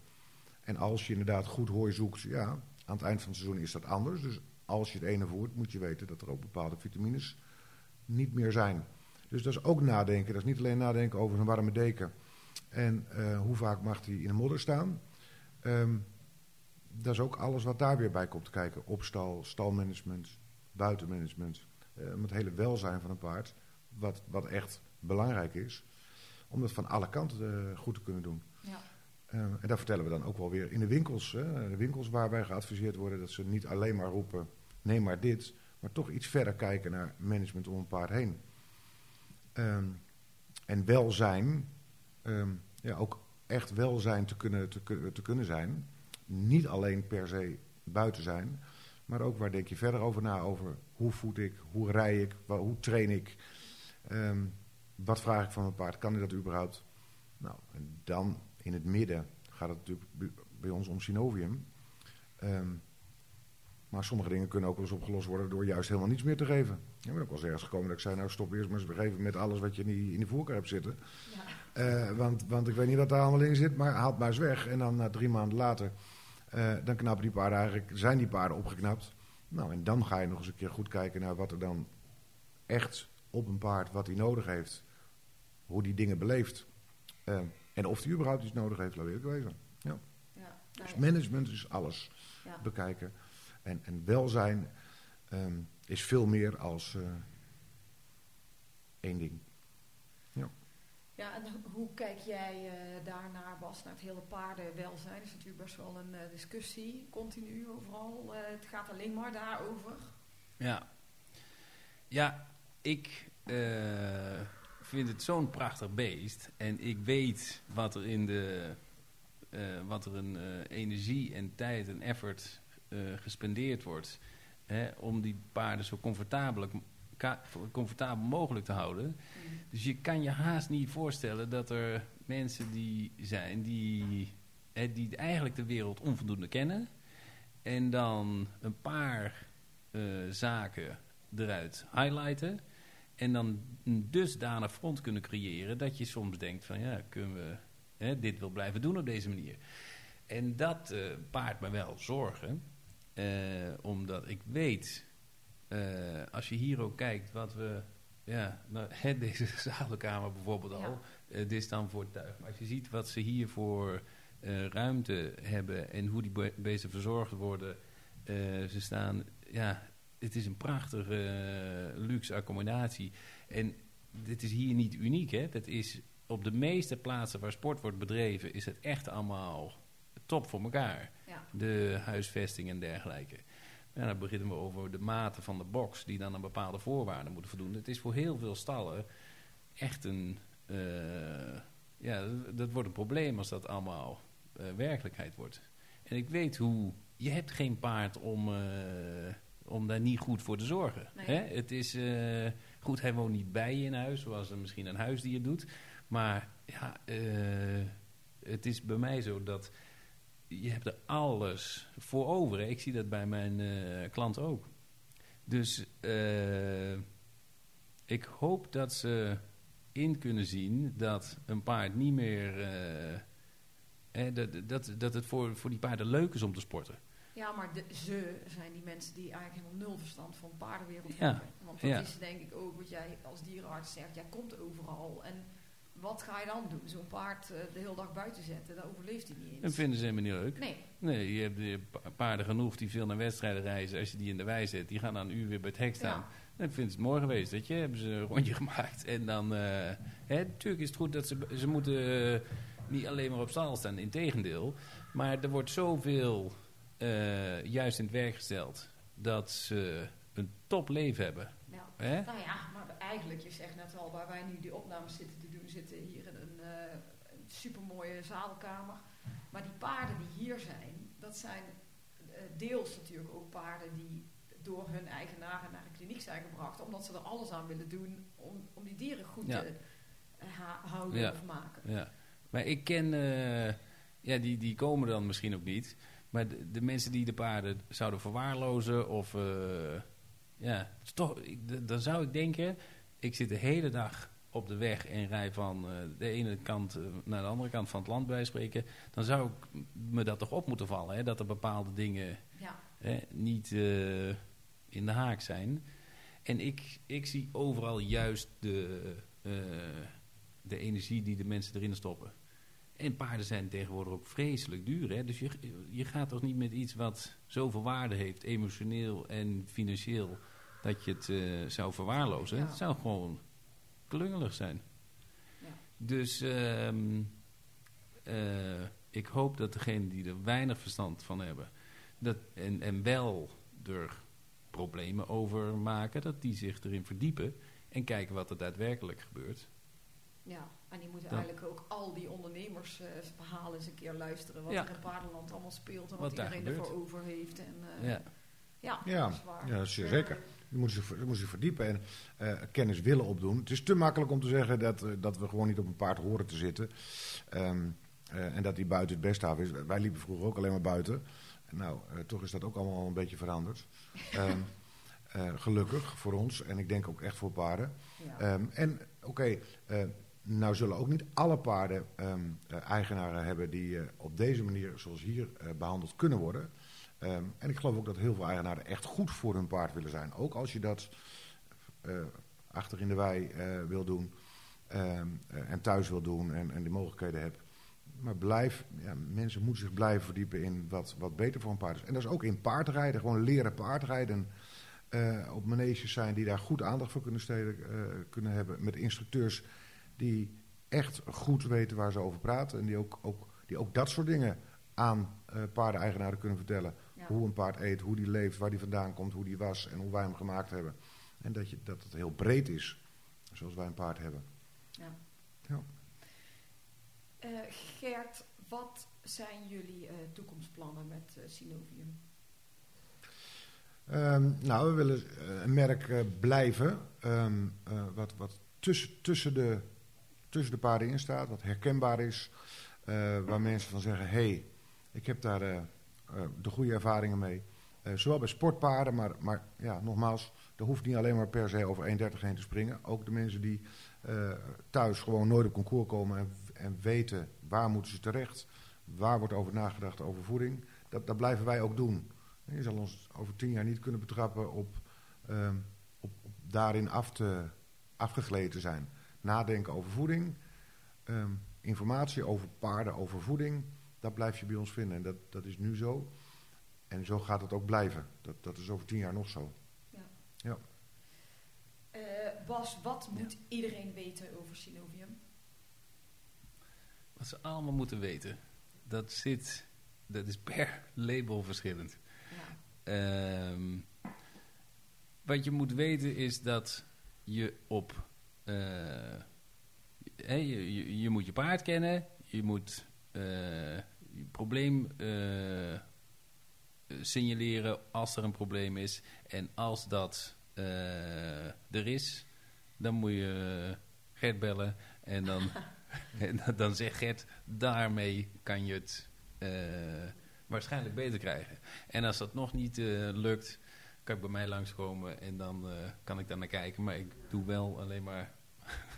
En als je inderdaad goed hooi zoekt, ja, aan het eind van het seizoen is dat anders. Dus als je het ene voert, moet je weten dat er ook bepaalde vitamines niet meer zijn. Dus dat is ook nadenken. Dat is niet alleen nadenken over een warme deken. En eh, hoe vaak mag die in de modder staan. Ehm, dat is ook alles wat daar weer bij komt kijken. Opstal, stalmanagement, buitenmanagement. eh, het hele welzijn van een paard. Wat, wat echt belangrijk is. Om dat van alle kanten eh, goed te kunnen doen. Ja. Eh, en dat vertellen we dan ook wel weer in de winkels. Hè. De winkels waar wij geadviseerd worden dat ze niet alleen maar roepen, neem maar dit. Maar toch iets verder kijken naar management om een paard heen. Ehm, en welzijn, ehm, ja, ook echt welzijn te kunnen, te, te kunnen zijn. Niet alleen per se buiten zijn. Maar ook waar denk je verder over na, over hoe voed ik, hoe rij ik, hoe train ik. Ehm, wat vraag ik van mijn paard, kan hij dat überhaupt? Nou, en dan in het midden gaat het natuurlijk bij- ons om synovium. Ehm, maar sommige dingen kunnen ook wel eens opgelost worden door juist helemaal niets meer te geven. Ik ben ook wel eens ergens gekomen dat ik zei, nou stop eerst maar eens geven met alles wat je in die, in die voorkeur hebt zitten. Ja. Eh, want, want ik weet niet wat daar allemaal in zit, maar haal het maar eens weg. En dan na drie maanden later, eh, dan knappen die paarden eigenlijk, zijn die paarden opgeknapt. Nou, en dan ga je nog eens een keer goed kijken naar wat er dan echt op een paard, wat hij nodig heeft. Hoe die dingen beleeft. Eh, en of hij überhaupt iets nodig heeft, laat ik wezen. Ja. Ja. Dus Nou ja. management is alles Ja. bekijken. En, en welzijn ehm, is veel meer als eh, één ding. Ja, en ho- hoe kijk jij eh, daarnaar, Bas, naar het hele paardenwelzijn? Dat is natuurlijk best wel een eh, discussie, continu overal. Eh, het gaat alleen maar daarover. Ja. Ja, ik eh, vind het zo'n prachtig beest. En ik weet wat er in de... eh, wat er een eh, energie en tijd en effort eh, gespendeerd wordt... Hè, om die paarden zo comfortabel, mogelijk te houden. Dus je kan je haast niet voorstellen dat er mensen die zijn die, hè, die eigenlijk de wereld onvoldoende kennen. En dan een paar zaken eruit highlighten. En dan een dusdanig front kunnen creëren dat je soms denkt van ja, kunnen we hè, dit wil blijven doen op deze manier. En dat paart me wel zorgen. eh, omdat ik weet, eh, als je hier ook kijkt wat we... Ja, nou, *laughs* hè, deze zadelkamer bijvoorbeeld al. Ja. dit is dan voor tuig. Maar als je ziet wat ze hier voor ruimte hebben... en hoe die be- beesten verzorgd worden... ze staan... Ja, het is een prachtige eh, luxe accommodatie. En dit is hier niet uniek, hè. Dat is op de meeste plaatsen waar sport wordt bedreven... is het echt allemaal top voor elkaar Ja. de huisvesting en dergelijke. Ja, dan beginnen we over de mate van de box die dan aan bepaalde voorwaarden moeten voldoen. Het is voor heel veel stallen echt een... eh, ja, dat- wordt een probleem als dat allemaal eh, werkelijkheid wordt. En ik weet hoe... Je hebt geen paard om, om daar niet goed voor te zorgen. Nee. Hè? Het is... eh, goed, hij woont niet bij je in huis, zoals er misschien een huisdier doet. Maar ja, eh, het is bij mij zo dat je hebt er alles voor over. hè. Ik zie dat bij mijn eh klanten ook. Dus ik hoop dat ze in kunnen zien dat een paard niet meer... eh, hè, dat, dat, dat het voor, voor die paarden leuk is om te sporten. Ja, maar de, ze zijn die mensen die eigenlijk helemaal nul verstand van de paardenwereld Ja. hebben. Want dat Ja. is denk ik ook wat jij als dierenarts zegt. Jij komt overal en wat ga je dan doen? Zo'n paard eh, de hele dag buiten zetten, dan overleeft hij niet Dat eens. vinden ze helemaal niet leuk. Nee, Nee, je hebt eh, pa- paarden genoeg die veel naar wedstrijden reizen. Als je die in de wei zet, die gaan dan een uur weer bij het hek staan. Ja. Dan vinden ze het mooi geweest, weet je. Hebben ze een rondje *laughs* gemaakt. En dan, eh hè, natuurlijk is het goed dat ze, ze moeten niet alleen maar op stal staan. Integendeel. Maar er wordt zoveel eh, juist in het werk gesteld dat ze een topleven hebben. ja. Hè? Nou ja, maar eigenlijk, je zegt net al, waar wij nu die opnames zitten te doen, zitten hier in een, een supermooie zadelkamer. Maar die paarden die hier zijn, dat zijn eh, deels natuurlijk ook paarden die door hun eigenaren naar een kliniek zijn gebracht, omdat ze er alles aan willen doen om, om die dieren goed Ja. te houden Ja. of maken. Ja. Maar ik ken, ja, die, die komen dan misschien ook niet. Maar de, de mensen die de paarden zouden verwaarlozen of, eh, ja, toch, ik, dan zou ik denken, ik zit de hele dag op de weg en rij van eh, de ene kant eh, naar de andere kant van het land bij spreken. Dan zou ik me dat toch op moeten vallen, hè, dat er bepaalde dingen Ja, hè, niet in de haak zijn. En ik, ik zie overal juist de, de energie die de mensen erin stoppen. En paarden zijn tegenwoordig ook vreselijk duur. Hè? Dus je, je gaat toch niet met iets wat zoveel waarde heeft, emotioneel en financieel, dat je het eh, zou verwaarlozen. Ja. Het zou gewoon klungelig zijn. Ja. Dus ehm, eh, ik hoop dat degenen die er weinig verstand van hebben, dat, en, en wel er problemen over maken, dat die zich erin verdiepen en kijken wat er daadwerkelijk gebeurt. Ja, en die moeten Ja. eigenlijk ook al die ondernemersverhalen eens een keer luisteren. Wat Ja. er in Paardenland allemaal speelt en wat, iedereen ervoor over heeft. En, eh, Ja. ja. Ja, dat is waar. ja, zeer zeker. Je moet zich, je moet zich verdiepen en eh, kennis willen opdoen. Het is te makkelijk om te zeggen dat, eh, dat we gewoon niet op een paard horen te zitten. Ehm, eh, en dat die buiten het beste af is. Wij liepen vroeger ook alleen maar buiten. Nou, eh, toch is dat ook allemaal een beetje veranderd. *laughs* Ehm, eh, gelukkig voor ons en ik denk ook echt voor paarden. Ja. Ehm, en oké, eh, nou zullen ook niet alle paarden ehm, eh, eigenaren hebben die eh, op deze manier, zoals hier, eh, behandeld kunnen worden. Ehm, en ik geloof ook dat heel veel eigenaren echt goed voor hun paard willen zijn. Ook als je dat achter in de wei wil doen ehm, eh, en thuis wil doen en, en die mogelijkheden hebt. Maar blijf, ja, mensen moeten zich blijven verdiepen in wat, wat beter voor een paard is. En dat is ook in paardrijden, gewoon leren paardrijden. op maneges zijn die daar goed aandacht voor kunnen, steden, kunnen hebben. Met instructeurs die echt goed weten waar ze over praten. En die ook, ook, die ook dat soort dingen aan eh paardeneigenaren kunnen vertellen. Ja. Hoe een paard eet, hoe die leeft, waar die vandaan komt, hoe die was en hoe wij hem gemaakt hebben. En dat, je, dat het heel breed is, zoals wij een paard hebben. Ja. Ja. Eh, Gert, wat zijn jullie eh, toekomstplannen met eh, Synovium? Ehm, nou, we willen een merk blijven ehm, eh, wat, wat tussen, tussen, de, tussen de paarden in staat, wat herkenbaar is. eh, waar mensen van zeggen, hé, hey, ik heb daar eh, eh, de goede ervaringen mee. Zowel bij sportpaarden, maar, maar ja, nogmaals, er hoeft niet alleen maar per se over 1,30 heen te springen. Ook de mensen die thuis gewoon nooit op concours komen en, en weten waar moeten ze terecht, waar wordt over nagedacht over voeding, dat, dat blijven wij ook doen. Je zal ons over tien jaar niet kunnen betrappen op, ehm, op, daarin af te, afgegleden zijn. Nadenken over voeding, ehm, informatie over paarden, over voeding, dat blijf je bij ons vinden. En dat, dat is nu zo. En zo gaat het ook blijven. Dat, dat is over tien jaar nog zo. Eh, Bas, wat moet iedereen weten over Synovium? Wat ze allemaal moeten weten, dat zit, dat is per label verschillend. Ja. Ehm, wat je moet weten is dat je op. eh, je, je, je moet je paard kennen, je moet eh, je probleem eh, signaleren als er een probleem is. En als dat er is, dan moet je Gert bellen en dan, *laughs* en dan- zegt Gert, daarmee kan je het waarschijnlijk beter krijgen. En als dat nog niet lukt, kan ik bij mij langskomen en dan kan ik daar naar kijken. Maar ik doe wel alleen maar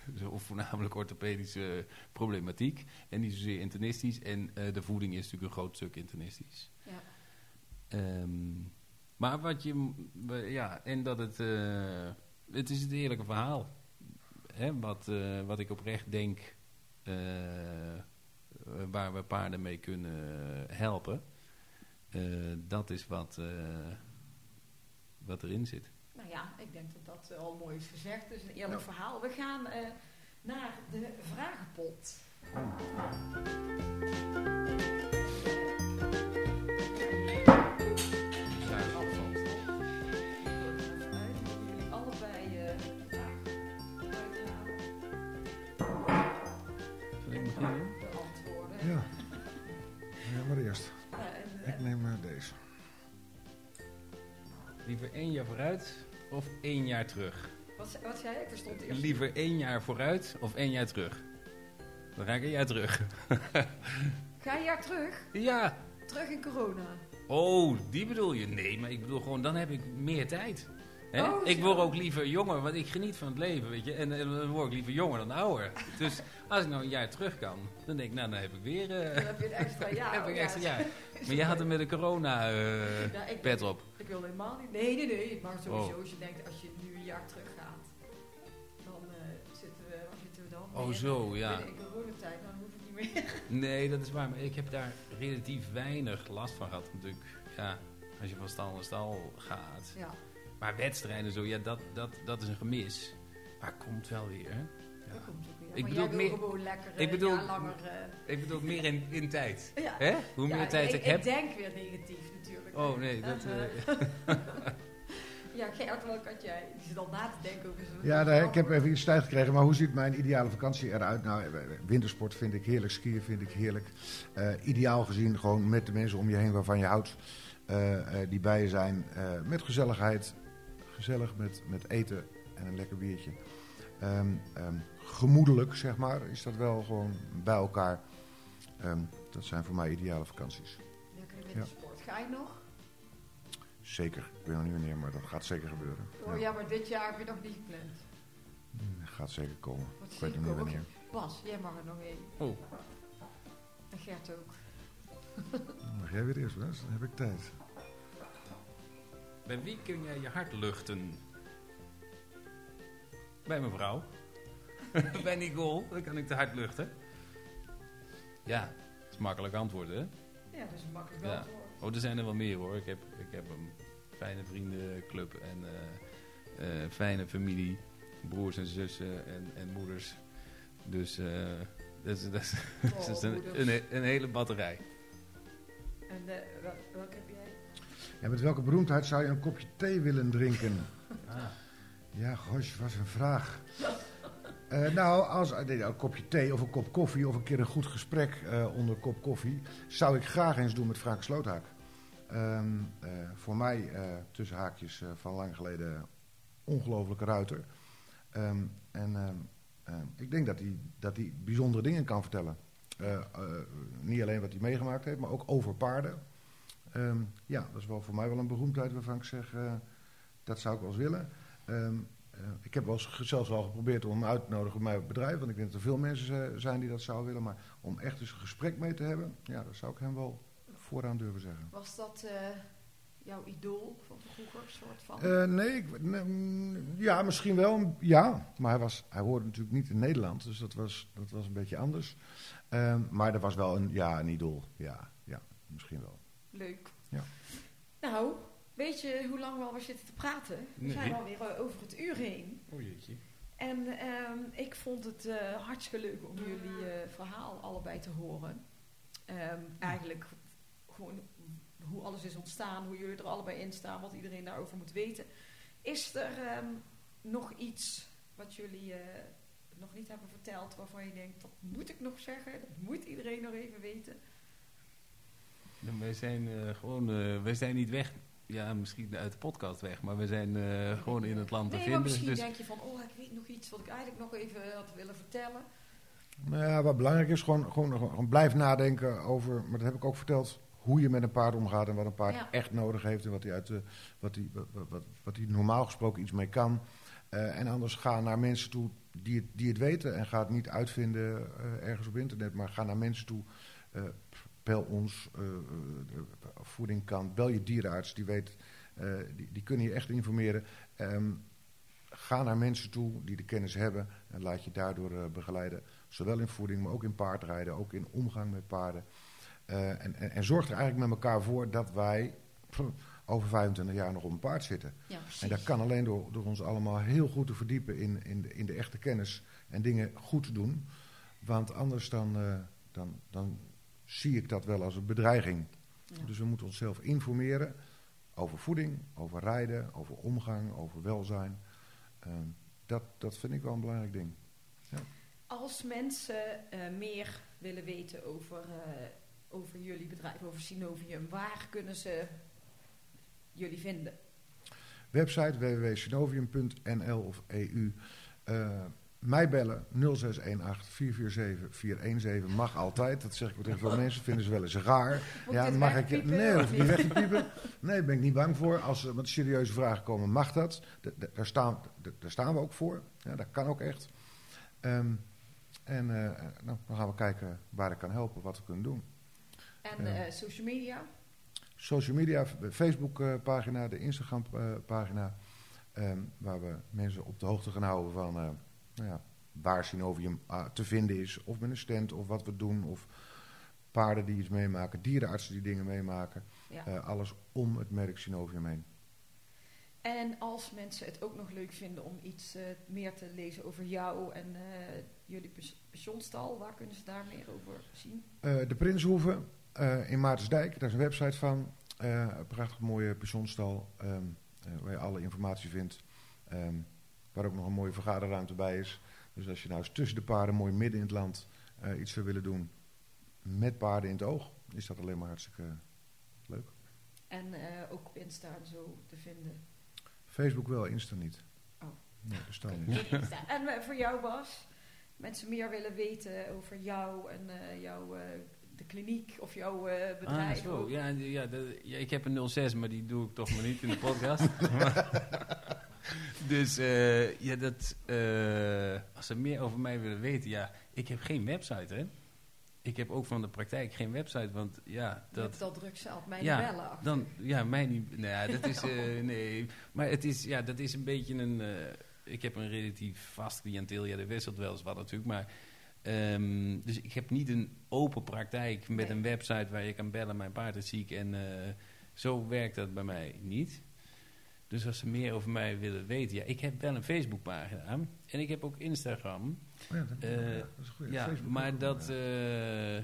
*laughs* zo voornamelijk orthopedische problematiek en niet zozeer internistisch. En eh, de voeding is natuurlijk een groot stuk internistisch. Ja. Ehm, maar wat je, ja, en dat het, eh, het is het eerlijke verhaal. Hè, wat, eh, wat ik oprecht denk, waar we paarden mee kunnen helpen. Dat is wat, wat erin zit. Nou ja, ik denk dat dat eh, al mooi is gezegd. Dus een eerlijk verhaal. We gaan eh, naar de vragenpot. Jullie allebei eh, een vraag uithalen. Zal ik beginnen? Beantwoorden. Ja. Ja, maar eerst. Eh, eh, Ik neem eh, deze. Liever één jaar vooruit of één jaar terug? wat, wat zei? Ik verstond het eerst. Liever één jaar vooruit of één jaar terug? Dan ga ik een jaar terug. Ga je jaar terug? ja. Terug in corona. Oh, die bedoel je? Nee, maar ik bedoel gewoon, dan heb ik meer tijd. Hè? Oh, ik word ook liever jonger, want ik geniet van het leven, weet je. En, en dan word ik liever jonger dan ouder. Dus als ik nou een jaar terug kan, dan denk ik, nou, dan heb ik weer... eh, Dan heb je een extra *laughs* jaar. heb ik oh, extra ja. jaar. *laughs* Maar jij had er met een corona eh, ik- pet op. Ik wil helemaal niet. Nee, nee, nee. Maar sowieso, Oh. als je denkt, als je nu een jaar terug gaat, dan eh, zitten we, waar zitten we dan? Oh, zo, ja. In de coronatijd, dan hoef ik niet meer. *laughs* Nee, dat is waar. Maar ik heb daar relatief weinig last van gehad. Natuurlijk, ja, als je van stal naar stal gaat. Ja, Maar wedstrijden zo, ja, dat, dat, dat is een gemis. Maar komt wel weer, hè? dat komt ook weer. Ik maar bedoel meer- gewoon lekker ik ik bedoel- langer... eh, Ik bedoel, meer in, in tijd. *laughs* ja. Hè? Hoe meer Ja, tijd ik, ik heb... Ik denk weer negatief natuurlijk. Oh, nee, dat... *laughs* Eh, *laughs* Ja, Gert, welk had jij? Die zit al na te denken over zo'n... Ja, nee, ik heb even iets tijd gekregen, maar hoe ziet mijn ideale vakantie eruit? Nou, eh, wintersport vind ik heerlijk, skiën vind ik heerlijk. Eh, ideaal gezien gewoon met de mensen om je heen waarvan je houdt, eh, eh, die bij je zijn. eh, met gezelligheid, gezellig met, met eten en een lekker biertje. Ehm, ehm, gemoedelijk, zeg maar, is dat wel gewoon bij elkaar. Ehm, dat zijn voor mij ideale vakanties. Lekker wintersport. Ga je nog? Zeker, ik weet nog niet wanneer, maar dat gaat zeker gebeuren. Oh Ja, ja, maar dit jaar heb je nog niet gepland. dat gaat zeker komen. Wat Ik weet zie nog ik niet wanneer. Bas, jij mag er nog één. oh, En Gert ook. Dan mag jij weer eerst? Dan heb ik tijd. Bij wie kun jij je hart luchten? Bij mijn vrouw. *laughs* bij Nicole, dan kan ik de hart luchten. Ja, dat is een makkelijk antwoord, hè? Ja, dat is een makkelijk Ja. antwoord. Oh, er zijn er wel meer hoor. Ik heb, ik heb een fijne vriendenclub en eh, fijne familie, broers en zussen en, en moeders. Dus eh, dat is, dat is, *laughs* dat is Oh, een, een, een hele batterij. En welke heb jij? Ja, met welke beroemdheid zou je een kopje thee willen drinken? Ah. Ja, gosh, wat een vraag. Eh, nou, als nee, een kopje thee of een kop koffie of een keer een goed gesprek eh, onder kop koffie, zou ik graag eens doen met Frank Sloothaak. Ehm, eh, voor mij, eh, tussen haakjes eh, van lang geleden, ongelofelijke ruiter. Ehm, en ehm, ik denk dat hij, dat hij bijzondere dingen kan vertellen. Eh, eh, niet alleen wat hij meegemaakt heeft, maar ook over paarden. Ehm, ja, dat is wel voor mij wel een beroemdheid waarvan ik zeg, eh, dat zou ik wel eens willen. Ehm, eh, ik heb wel eens, zelfs al geprobeerd om hem uit te nodigen op mijn bedrijf, want ik denk dat er veel mensen zijn die dat zouden willen. Maar om echt eens een gesprek mee te hebben, ja, dat zou ik hem wel vooraan durven zeggen. Was dat eh, jouw idool van vroeger, soort van? Nee, ik, nee, mm, ja, misschien wel. Ja, maar hij, was, hij hoorde natuurlijk niet in Nederland, dus dat was, dat was een beetje anders. Ehm, maar er was wel een, ja, een idool. Ja, ja, misschien wel. Leuk. Ja. Nou, weet je hoe lang we alweer zitten te praten? We Nee. zijn alweer eh, over het uur heen. Oh jeetje. En ehm, ik vond het eh, hartstikke leuk om jullie eh, verhaal allebei te horen. Ehm, eigenlijk gewoon hoe alles is ontstaan, hoe jullie er allebei in staan, wat iedereen daarover moet weten. Is er ehm, nog iets wat jullie eh, nog niet hebben verteld waarvan je denkt, dat moet ik nog zeggen, dat moet iedereen nog even weten? Wij zijn eh, gewoon, eh, wij zijn niet weg. Ja, misschien uit de podcast weg, maar we zijn eh, gewoon in het land te Nee, vinden. misschien Dus denk je van, oh, ik weet nog iets wat ik eigenlijk nog even had willen vertellen. Nou ja, wat belangrijk is, gewoon, gewoon, gewoon blijf nadenken over, maar dat heb ik ook verteld, hoe je met een paard omgaat en wat een paard Ja. echt nodig heeft en wat hij, uit de, wat hij, wat, wat, wat, wat hij normaal gesproken iets mee kan. Eh, en anders ga naar mensen toe die het, die het weten en ga het niet uitvinden eh, ergens op internet, maar ga naar mensen toe. Bel ons, eh, eh, de voeding kan, bel je dierenarts, die, weet, eh, die, die kunnen je echt informeren. Ehm, ga naar mensen toe die de kennis hebben en laat je daardoor begeleiden. Zowel in voeding, maar ook in paardrijden, ook in omgang met paarden. En, en, en zorg er eigenlijk met elkaar voor dat wij pff, over 25 jaar nog op een paard zitten. Ja. En dat kan alleen door, door ons allemaal heel goed te verdiepen in, in, de, in de echte kennis en dingen goed te doen. Want anders dan, dan, dan zie ik dat wel als een bedreiging. Ja. Dus we moeten onszelf informeren over voeding, over rijden, over omgang, over welzijn. Ehm, dat, dat vind ik wel een belangrijk ding. Als mensen eh, meer willen weten over, eh, over jullie bedrijf, over Synovium, waar kunnen ze jullie vinden? Website www.synovium.nl of EU. Eh, mij bellen 0618 447 417 mag altijd. Dat zeg ik tegen veel *laughs* mensen, vinden ze wel eens raar. Moet ja, mag ik wegpiepen Nee, hoef niet weg te piepen. Nee, daar ben ik niet bang voor. Als er met serieuze vragen komen, mag dat. Daar, staan, daar staan we ook voor. Ja, dat kan ook echt. Ehm, en eh, nou, dan gaan we kijken waar ik kan helpen, wat we kunnen doen. En eh, social media? Social media, de Facebook-pagina, de Instagram-pagina. ehm, waar we mensen op de hoogte gaan houden van eh, nou ja, waar Synovium ah, te vinden is. Of met een stand, of wat we doen. Of paarden die iets meemaken, dierenartsen die dingen meemaken. Ja. Eh, alles om het merk Synovium heen. En als mensen het ook nog leuk vinden om iets eh, meer te lezen over jou en eh, jullie pens- pensioenstal, waar kunnen ze daar meer over zien? Eh, de Prinshoeve eh, in Maartensdijk, daar is een website van. Eh, een prachtig mooie pensionstal ehm, eh, waar je alle informatie vindt. Ehm, waar ook nog een mooie vergaderruimte bij is. Dus als je nou eens tussen de paarden, mooi midden in het land, eh, iets zou willen doen met paarden in het oog, is dat alleen maar hartstikke leuk. En eh, ook op Insta en zo te vinden. Facebook wel, Insta niet. Oh. Nee, niet. *laughs* Insta. En eh, voor jou Bas, mensen meer willen weten over jou en eh, jouw, eh, de kliniek of jouw eh, bedrijf. Ah, zo. Ja, ja, de- ja, ik heb een 06, maar die doe ik toch maar niet in de podcast. *laughs* *laughs* dus eh, ja, dat, eh, als ze meer over mij willen weten, ja, ik heb geen website, hè. Ik heb ook van de praktijk geen website, want ja, Je hebt dat... het al druk zelf, mij Ja, bellen. achter. Dan, ja, mij niet. Nou, ja, dat is, *laughs* eh, nee. Maar het is, ja, dat is een beetje een. ik heb een relatief vast cliënteel. Ja, er wisselt wel eens wat natuurlijk. Maar, ehm, dus ik heb niet een open praktijk met Nee. een website waar je kan bellen: mijn paard is ziek. En zo werkt dat bij mij niet. Dus als ze meer over mij willen weten, ja, ik heb wel een Facebookpagina en ik heb ook Instagram. Oh ja, dat, Eh, ja, dat is goed. Ja, Facebook maar dat, ja. eh,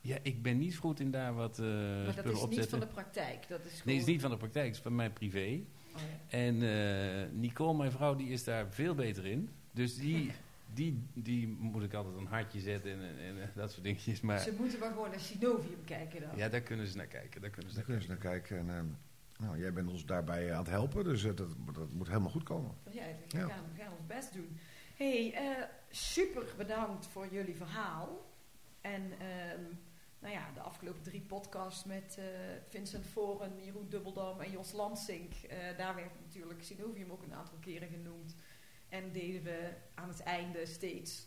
ja, ik ben niet goed in daar wat eh maar dat spullen is niet opzetten. van de praktijk. Dat is gewoon... Nee, het is niet van de praktijk, het is van mij privé. Oh, ja. En eh, Nicole, mijn vrouw, die is daar veel beter in. Dus die, die, die moet ik altijd een hartje zetten en, en, en dat soort dingetjes. Maar Ze moeten maar gewoon naar Synovium kijken dan. ja, daar kunnen ze naar kijken. Daar kunnen ze Daar naar kunnen ze kijken. naar kijken. En, ehm, nou, jij bent ons daarbij aan het helpen, dus eh, dat, dat moet helemaal goed komen. Ja, we gaan, we gaan ons best doen. hey, eh, super bedankt voor jullie verhaal. En ehm, nou ja, de afgelopen drie podcasts met eh, Vincent Voren, Jeroen Dubbeldam en Jos Lansink. eh, daar werd natuurlijk Synovium ook een aantal keren genoemd. En deden we aan het einde steeds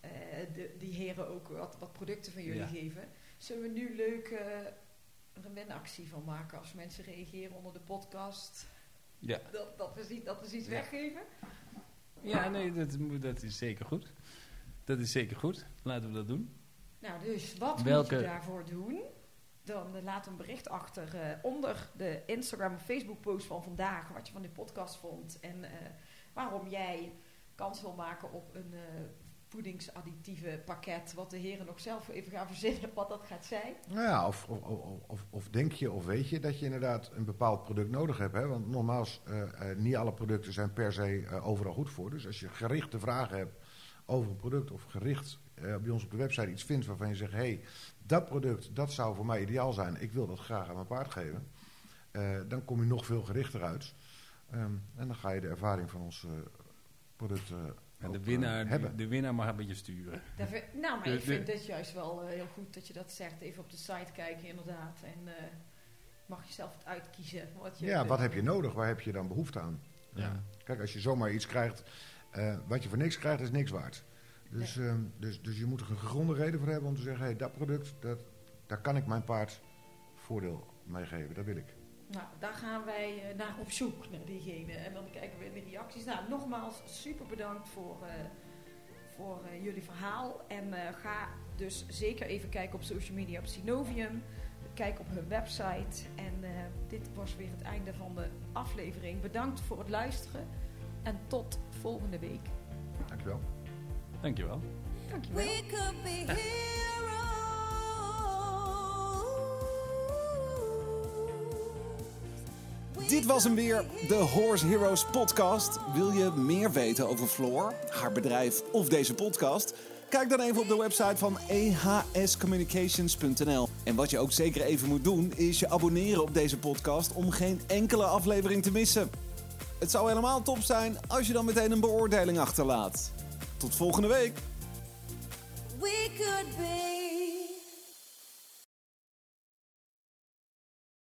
eh, de, die heren ook wat, wat producten van jullie Ja. geven. Zullen we nu leuk eh, er een winactie van maken als mensen reageren onder de podcast? Ja. Dat, dat, we, dat we iets Ja. weggeven? ja, nee, dat, dat is zeker goed. Dat is zeker goed. Laten we dat doen. Nou, dus wat Welke- moet je daarvoor doen? Dan eh, laat een bericht achter eh, onder de Instagram of Facebook post van vandaag wat je van de podcast vond en eh, waarom jij kans wil maken op een voedingsadditieve pakket, wat de heren nog zelf even gaan verzinnen wat dat gaat zijn. Nou ja, of, of, of, of, denk je of weet je dat je inderdaad een bepaald product nodig hebt. Hè? Want nogmaals, eh, eh, niet alle producten zijn per se eh, overal goed voor. Dus als je gerichte vragen hebt over een product of gericht bij ons op de website iets vindt waarvan je zegt... hé, hey, dat product, dat zou voor mij ideaal zijn. Ik wil dat graag aan mijn paard geven. dan kom je nog veel gerichter uit. Ehm, en dan ga je de ervaring van ons eh, product eh, En de eh, winnaar, hebben. de winnaar mag een beetje sturen. Vind- nou, maar De- ik vind het juist wel eh, heel goed dat je dat zegt. Even op de site kijken inderdaad. En eh, mag je zelf het uitkiezen. Wat je Ja, wat heb je nodig? Waar heb je dan behoefte aan? Ja. Kijk, als je zomaar iets krijgt, eh, wat je voor niks krijgt, is niks waard. Dus, ehm, dus, dus je moet er een gegronde reden voor hebben om te zeggen, hey, dat product, dat, daar kan ik mijn paard voordeel mee geven. Dat wil ik. Nou, daar gaan wij eh, naar op zoek, naar diegene. En dan kijken we in de reacties. Nou, nogmaals, super bedankt voor, eh, voor eh, jullie verhaal. En eh, ga dus zeker even kijken op social media op Synovium. Kijk op hun website. En eh, dit was weer het einde van de aflevering. Bedankt voor het luisteren. En tot volgende week. Dankjewel. Dankjewel. Dankjewel. We could be *laughs* Dit was hem weer, de Horse Heroes podcast. Wil je meer weten over Floor, haar bedrijf of deze podcast? Kijk dan even op de website van ehscommunications.nl. En wat je ook zeker even moet doen, is je abonneren op deze podcast om geen enkele aflevering te missen. Het zou helemaal top zijn als je dan meteen een beoordeling achterlaat. Tot volgende week. We could be